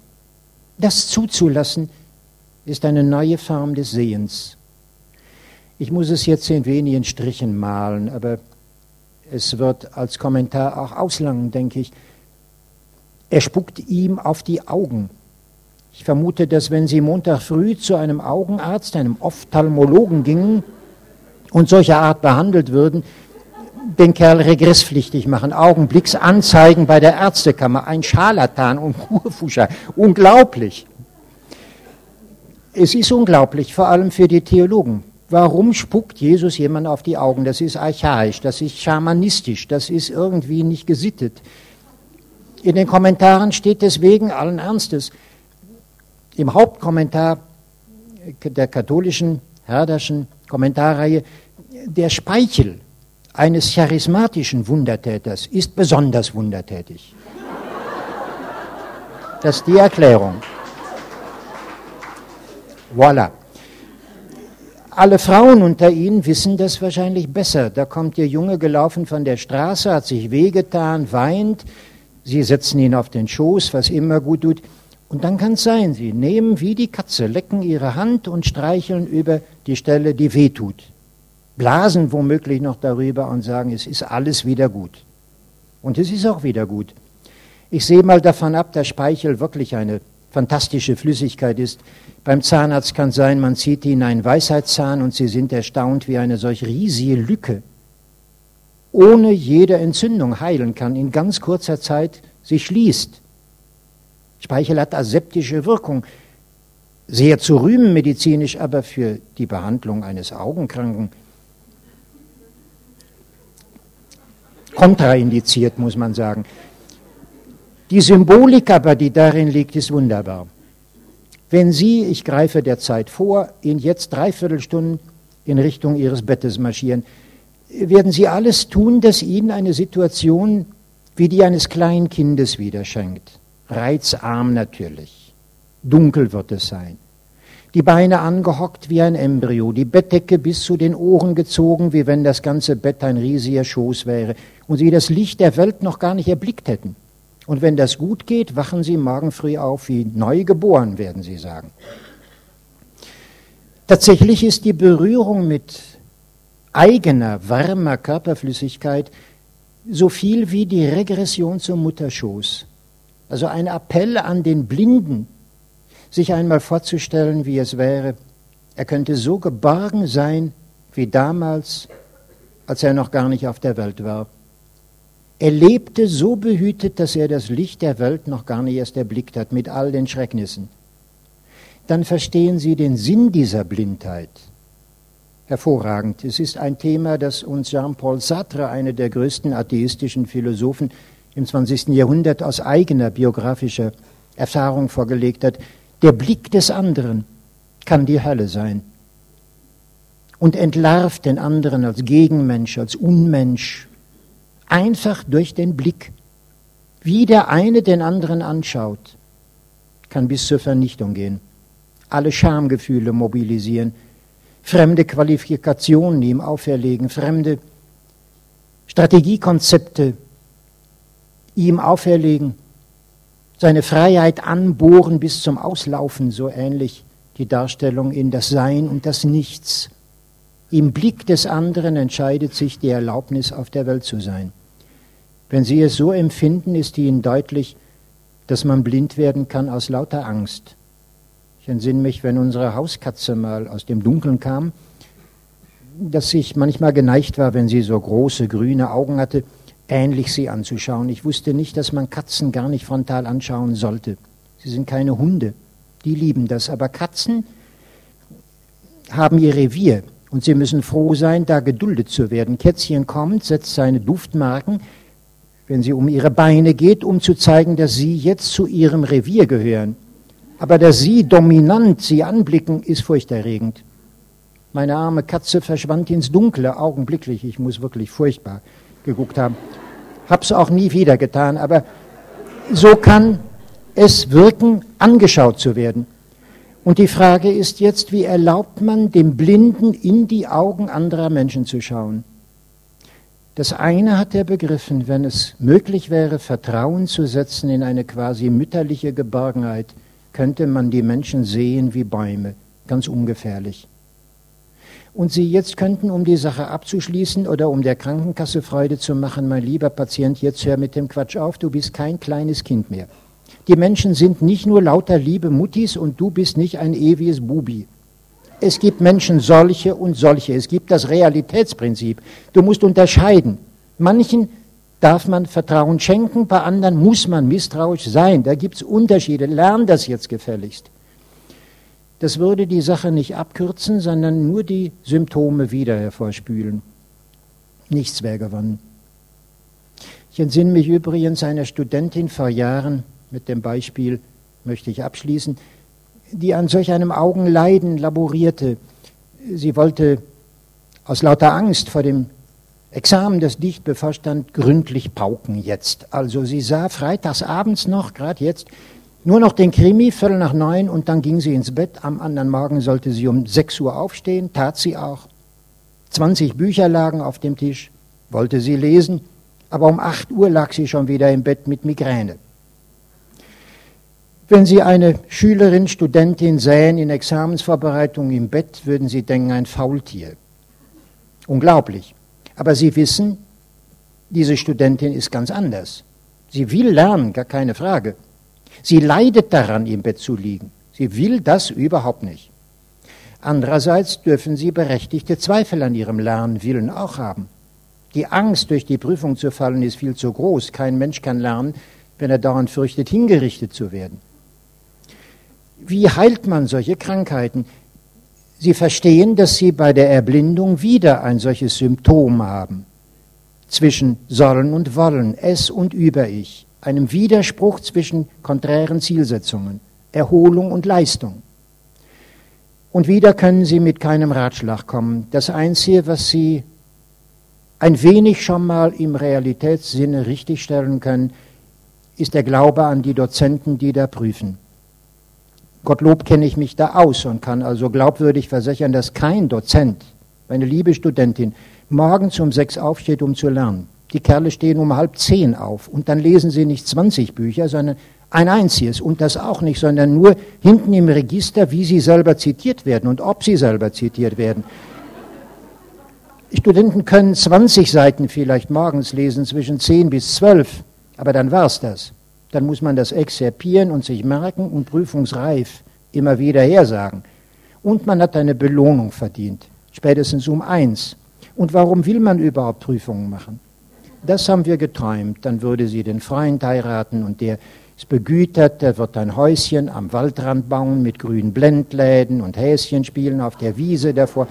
Das zuzulassen ist eine neue Form des Sehens. Ich muss es jetzt in wenigen Strichen malen, aber es wird als Kommentar auch auslangen, denke ich. Er spuckt ihm auf die Augen. Ich vermute, dass wenn Sie Montag früh zu einem Augenarzt, einem Ophthalmologen gingen, und solcher Art behandelt würden, den Kerl regresspflichtig machen, Augenblicksanzeigen bei der Ärztekammer, ein Scharlatan und Kurfuscher. Unglaublich. Es ist unglaublich, vor allem für die Theologen. Warum spuckt Jesus jemand auf die Augen? Das ist archaisch, das ist schamanistisch, das ist irgendwie nicht gesittet. In den Kommentaren steht deswegen allen Ernstes, im Hauptkommentar der katholischen Herderschen Kommentarreihe, der Speichel eines charismatischen Wundertäters ist besonders wundertätig. Das ist die Erklärung. Voilà. Alle Frauen unter Ihnen wissen das wahrscheinlich besser. Da kommt Ihr Junge gelaufen von der Straße, hat sich wehgetan, weint. Sie setzen ihn auf den Schoß, was immer gut tut. Und dann kann es sein, Sie nehmen wie die Katze, lecken Ihre Hand und streicheln über die Stelle, die weh tut. Blasen womöglich noch darüber und sagen, es ist alles wieder gut. Und es ist auch wieder gut. Ich sehe mal davon ab, dass Speichel wirklich eine fantastische Flüssigkeit ist. Beim Zahnarzt kann sein, man zieht ihnen einen Weisheitszahn und sie sind erstaunt, wie eine solch riesige Lücke ohne jede Entzündung heilen kann, in ganz kurzer Zeit sich schließt. Speichel hat aseptische Wirkung sehr zu rühmen medizinisch, aber für die Behandlung eines Augenkranken kontraindiziert, muss man sagen. Die Symbolik aber, die darin liegt, ist wunderbar. Wenn Sie, ich greife der Zeit vor, in jetzt dreiviertel Stunden in Richtung Ihres Bettes marschieren, werden Sie alles tun, das Ihnen eine Situation wie die eines kleinen Kindes wieder schenkt. Reizarm natürlich. Dunkel wird es sein. Die Beine angehockt wie ein Embryo, die Bettdecke bis zu den Ohren gezogen, wie wenn das ganze Bett ein riesiger Schoß wäre und sie das Licht der Welt noch gar nicht erblickt hätten. Und wenn das gut geht, wachen sie morgen früh auf wie neu geboren, werden sie sagen. Tatsächlich ist die Berührung mit eigener, warmer Körperflüssigkeit so viel wie die Regression zum Mutterschoß. Also ein Appell an den Blinden, sich einmal vorzustellen, wie es wäre, er könnte so geborgen sein wie damals, als er noch gar nicht auf der Welt war. Er lebte so behütet, dass er das Licht der Welt noch gar nicht erst erblickt hat, mit all den Schrecknissen. Dann verstehen Sie den Sinn dieser Blindheit. Hervorragend. Es ist ein Thema, das uns Jean-Paul Sartre, einer der größten atheistischen Philosophen im 20. Jahrhundert, aus eigener biografischer Erfahrung vorgelegt hat. Der Blick des anderen kann die Hölle sein und entlarvt den anderen als Gegenmensch, als Unmensch, einfach durch den Blick. Wie der eine den anderen anschaut, kann bis zur Vernichtung gehen, alle Schamgefühle mobilisieren, fremde Qualifikationen ihm auferlegen, fremde Strategiekonzepte ihm auferlegen seine Freiheit anbohren bis zum Auslaufen, so ähnlich die Darstellung in das Sein und das Nichts. Im Blick des anderen entscheidet sich die Erlaubnis, auf der Welt zu sein. Wenn Sie es so empfinden, ist Ihnen deutlich, dass man blind werden kann aus lauter Angst. Ich entsinne mich, wenn unsere Hauskatze mal aus dem Dunkeln kam, dass ich manchmal geneigt war, wenn sie so große grüne Augen hatte, ähnlich sie anzuschauen. Ich wusste nicht, dass man Katzen gar nicht frontal anschauen sollte. Sie sind keine Hunde, die lieben das. Aber Katzen haben ihr Revier und sie müssen froh sein, da geduldet zu werden. Kätzchen kommt, setzt seine Duftmarken, wenn sie um ihre Beine geht, um zu zeigen, dass sie jetzt zu ihrem Revier gehören. Aber dass sie dominant sie anblicken, ist furchterregend. Meine arme Katze verschwand ins Dunkle, augenblicklich. Ich muss wirklich furchtbar geguckt haben. Hab's auch nie wieder getan, aber so kann es wirken, angeschaut zu werden. Und die Frage ist jetzt, wie erlaubt man dem Blinden in die Augen anderer Menschen zu schauen? Das eine hat er begriffen, wenn es möglich wäre, Vertrauen zu setzen in eine quasi mütterliche Geborgenheit, könnte man die Menschen sehen wie Bäume, ganz ungefährlich. Und Sie jetzt könnten, um die Sache abzuschließen oder um der Krankenkasse Freude zu machen, mein lieber Patient, jetzt hör mit dem Quatsch auf, du bist kein kleines Kind mehr. Die Menschen sind nicht nur lauter liebe Muttis und du bist nicht ein ewiges Bubi. Es gibt Menschen solche und solche. Es gibt das Realitätsprinzip. Du musst unterscheiden. Manchen darf man Vertrauen schenken, bei anderen muss man misstrauisch sein. Da gibt es Unterschiede. Lern das jetzt gefälligst. Das würde die Sache nicht abkürzen, sondern nur die Symptome wieder hervorspülen. Nichts wäre gewonnen. Ich entsinne mich übrigens einer Studentin vor Jahren, mit dem Beispiel möchte ich abschließen, die an solch einem Augenleiden laborierte. Sie wollte aus lauter Angst vor dem Examen, das dicht bevorstand, gründlich pauken jetzt. Also sie sah freitags abends noch, gerade jetzt, nur noch den Krimi, Viertel nach neun, und dann ging sie ins Bett. Am anderen Morgen sollte sie um sechs Uhr aufstehen, tat sie auch. 20 Bücher lagen auf dem Tisch, wollte sie lesen, aber um acht Uhr lag sie schon wieder im Bett mit Migräne. Wenn Sie eine Schülerin, Studentin sähen in Examensvorbereitung im Bett, würden Sie denken, ein Faultier. Unglaublich. Aber Sie wissen, diese Studentin ist ganz anders. Sie will lernen, gar keine Frage. Sie leidet daran, im Bett zu liegen. Sie will das überhaupt nicht. Andererseits dürfen Sie berechtigte Zweifel an Ihrem Lernwillen auch haben. Die Angst, durch die Prüfung zu fallen, ist viel zu groß. Kein Mensch kann lernen, wenn er dauernd fürchtet, hingerichtet zu werden. Wie heilt man solche Krankheiten? Sie verstehen, dass Sie bei der Erblindung wieder ein solches Symptom haben. Zwischen sollen und wollen, es und über ich. Einem Widerspruch zwischen konträren Zielsetzungen, Erholung und Leistung. Und wieder können Sie mit keinem Ratschlag kommen. Das Einzige, was Sie ein wenig schon mal im Realitätssinne richtigstellen können, ist der Glaube an die Dozenten, die da prüfen. Gottlob kenne ich mich da aus und kann also glaubwürdig versichern, dass kein Dozent, meine liebe Studentin, morgens um sechs aufsteht, um zu lernen. Die Kerle stehen um halb zehn auf und dann lesen sie nicht 20 Bücher, sondern ein einziges und das auch nicht, sondern nur hinten im Register, wie sie selber zitiert werden und ob sie selber zitiert werden. Studenten können 20 Seiten vielleicht morgens lesen, zwischen 10 bis 12, aber dann war's das. Dann muss man das exerpieren und sich merken und prüfungsreif immer wieder hersagen. Und man hat eine Belohnung verdient, spätestens um eins. Und warum will man überhaupt Prüfungen machen? Das haben wir geträumt. Dann würde sie den Freund heiraten und der ist begütert, der wird ein Häuschen am Waldrand bauen mit grünen Blendläden und Häschen spielen auf der Wiese davor.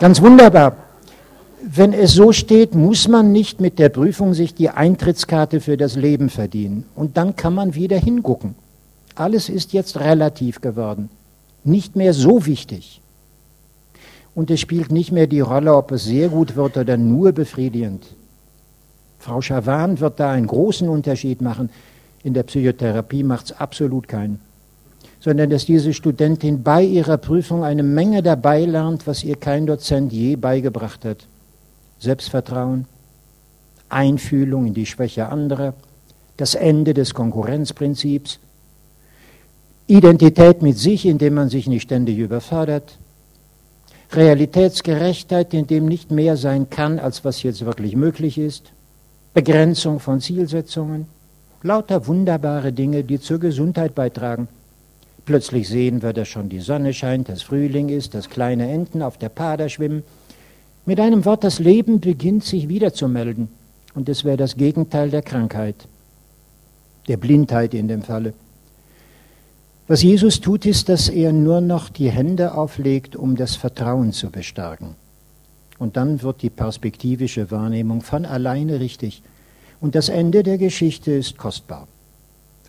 Ganz wunderbar wenn es so steht, muss man nicht mit der Prüfung sich die Eintrittskarte für das Leben verdienen. Und dann kann man wieder hingucken. Alles ist jetzt relativ geworden. Nicht mehr so wichtig. Und es spielt nicht mehr die Rolle, ob es sehr gut wird oder nur befriedigend. Frau Schawan wird da einen großen Unterschied machen. In der Psychotherapie macht es absolut keinen. Sondern dass diese Studentin bei ihrer Prüfung eine Menge dabei lernt, was ihr kein Dozent je beigebracht hat. Selbstvertrauen, Einfühlung in die Schwäche anderer, das Ende des Konkurrenzprinzips, Identität mit sich, indem man sich nicht ständig überfordert, Realitätsgerechtheit, indem nicht mehr sein kann, als was jetzt wirklich möglich ist, Begrenzung von Zielsetzungen, lauter wunderbare Dinge, die zur Gesundheit beitragen. Plötzlich sehen wir, dass schon die Sonne scheint, dass Frühling ist, dass kleine Enten auf der Pader schwimmen, mit einem Wort, das Leben beginnt sich wiederzumelden. Und es wäre das Gegenteil der Krankheit, der Blindheit in dem Falle. Was Jesus tut, ist, dass er nur noch die Hände auflegt, um das Vertrauen zu bestärken. Und dann wird die perspektivische Wahrnehmung von alleine richtig. Und das Ende der Geschichte ist kostbar.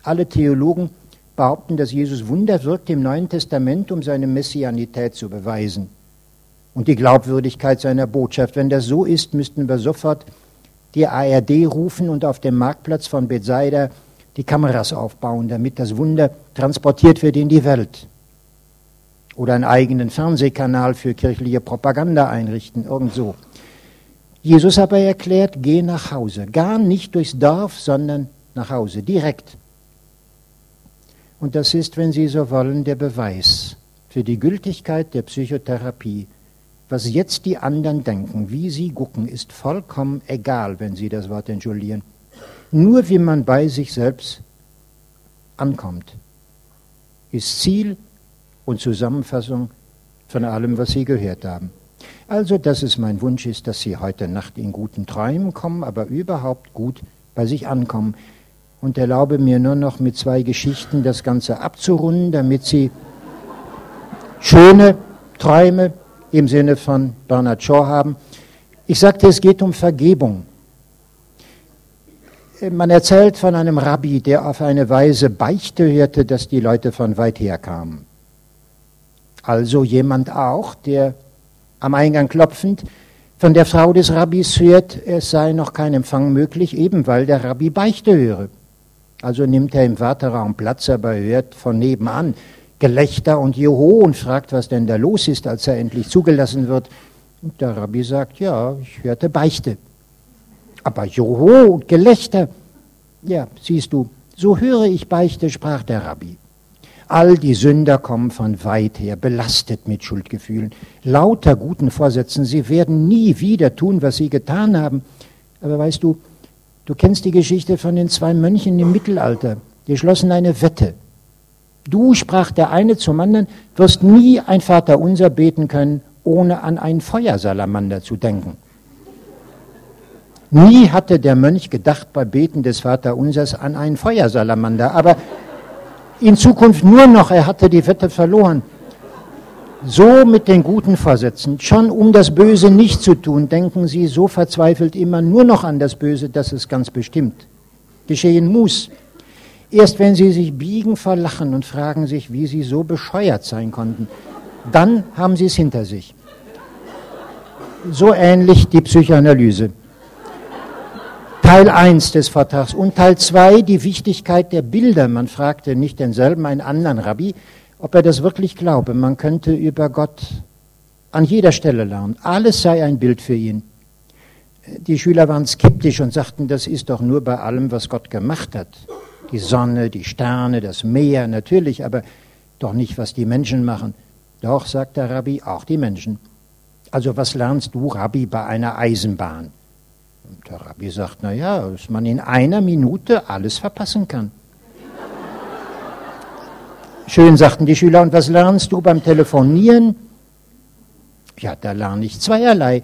Alle Theologen behaupten, dass Jesus Wunder wirkt im Neuen Testament, um seine Messianität zu beweisen und die Glaubwürdigkeit seiner Botschaft. Wenn das so ist, müssten wir sofort die ARD rufen und auf dem Marktplatz von Bethsaida die Kameras aufbauen, damit das Wunder transportiert wird in die Welt. Oder einen eigenen Fernsehkanal für kirchliche Propaganda einrichten, irgend so. Jesus aber erklärt, geh nach Hause. Gar nicht durchs Dorf, sondern nach Hause, direkt. Und das ist, wenn Sie so wollen, der Beweis für die Gültigkeit der Psychotherapie. Was jetzt die anderen denken, wie sie gucken, ist vollkommen egal, wenn Sie das Wort entschuldigen. Nur wie man bei sich selbst ankommt, ist Ziel und Zusammenfassung von allem, was Sie gehört haben. Also, dass es mein Wunsch ist, dass Sie heute Nacht in guten Träumen kommen, aber überhaupt gut bei sich ankommen. Und erlaube mir nur noch mit zwei Geschichten das Ganze abzurunden, damit Sie schöne Träume im Sinne von Bernard Shaw haben. Ich sagte, es geht um Vergebung. Man erzählt von einem Rabbi, der auf eine Weise Beichte hörte, dass die Leute von weit her kamen. Also jemand auch, der am Eingang klopfend, von der Frau des Rabbis hört, es sei noch kein Empfang möglich, eben weil der Rabbi Beichte höre. Also nimmt er im Warteraum Platz, aber hört von nebenan Gelächter und Joho und fragt, was denn da los ist, als er endlich zugelassen wird. Und der Rabbi sagt, ja, ich hörte Beichte. Aber Joho und Gelächter, ja, siehst du, so höre ich Beichte, sprach der Rabbi. All die Sünder kommen von weit her, belastet mit Schuldgefühlen, lauter guten Vorsätzen. Sie werden nie wieder tun, was sie getan haben. Aber weißt du, du kennst die Geschichte von den zwei Mönchen im Mittelalter. Die schlossen eine Wette. Du, sprach der eine zum anderen, wirst nie ein Vaterunser beten können, ohne an einen Feuersalamander zu denken. Nie hatte der Mönch gedacht bei Beten des Vaterunsers an einen Feuersalamander, aber in Zukunft nur noch, er hatte die Wette verloren. So mit den guten Vorsätzen, schon um das Böse nicht zu tun, denken Sie so verzweifelt immer nur noch an das Böse, dass es ganz bestimmt geschehen muss. Erst wenn Sie sich biegen vor Lachen und fragen sich, wie Sie so bescheuert sein konnten, dann haben Sie es hinter sich. So ähnlich die Psychoanalyse. Teil 1 des Vortrags und Teil 2 die Wichtigkeit der Bilder. Man fragte nicht denselben, einen anderen Rabbi, ob er das wirklich glaube. Man könnte über Gott an jeder Stelle lernen. Alles sei ein Bild für ihn. Die Schüler waren skeptisch und sagten, das ist doch nur bei allem, was Gott gemacht hat. Die Sonne, die Sterne, das Meer, natürlich, aber doch nicht, was die Menschen machen. Doch, sagt der Rabbi, auch die Menschen. Also was lernst du, Rabbi, bei einer Eisenbahn? Und der Rabbi sagt, na ja, dass man in einer Minute alles verpassen kann. Schön, sagten die Schüler, und was lernst du beim Telefonieren? Ja, da lerne ich zweierlei.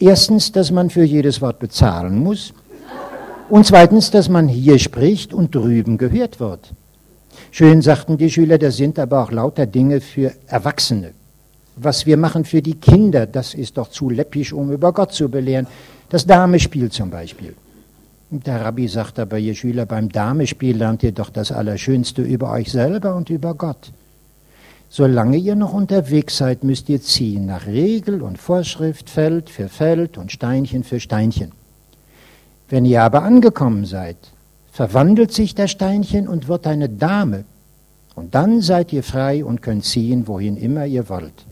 Erstens, dass man für jedes Wort bezahlen muss. Und zweitens, dass man hier spricht und drüben gehört wird. Schön, sagten die Schüler, das sind aber auch lauter Dinge für Erwachsene. Was wir machen für die Kinder, das ist doch zu läppisch, um über Gott zu belehren. Das Damespiel zum Beispiel. Der Rabbi sagt aber, ihr Schüler, beim Damespiel lernt ihr doch das Allerschönste über euch selber und über Gott. Solange ihr noch unterwegs seid, müsst ihr ziehen nach Regel und Vorschrift, Feld für Feld und Steinchen für Steinchen. Wenn ihr aber angekommen seid, verwandelt sich das Steinchen und wird eine Dame. Und dann seid ihr frei und könnt ziehen, wohin immer ihr wollt.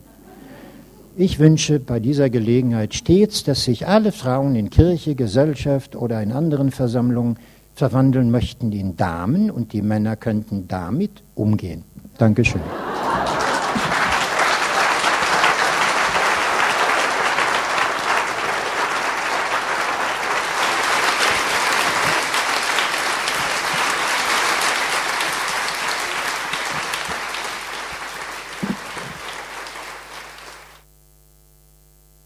Ich wünsche bei dieser Gelegenheit stets, dass sich alle Frauen in Kirche, Gesellschaft oder in anderen Versammlungen verwandeln möchten in Damen und die Männer könnten damit umgehen. Dankeschön.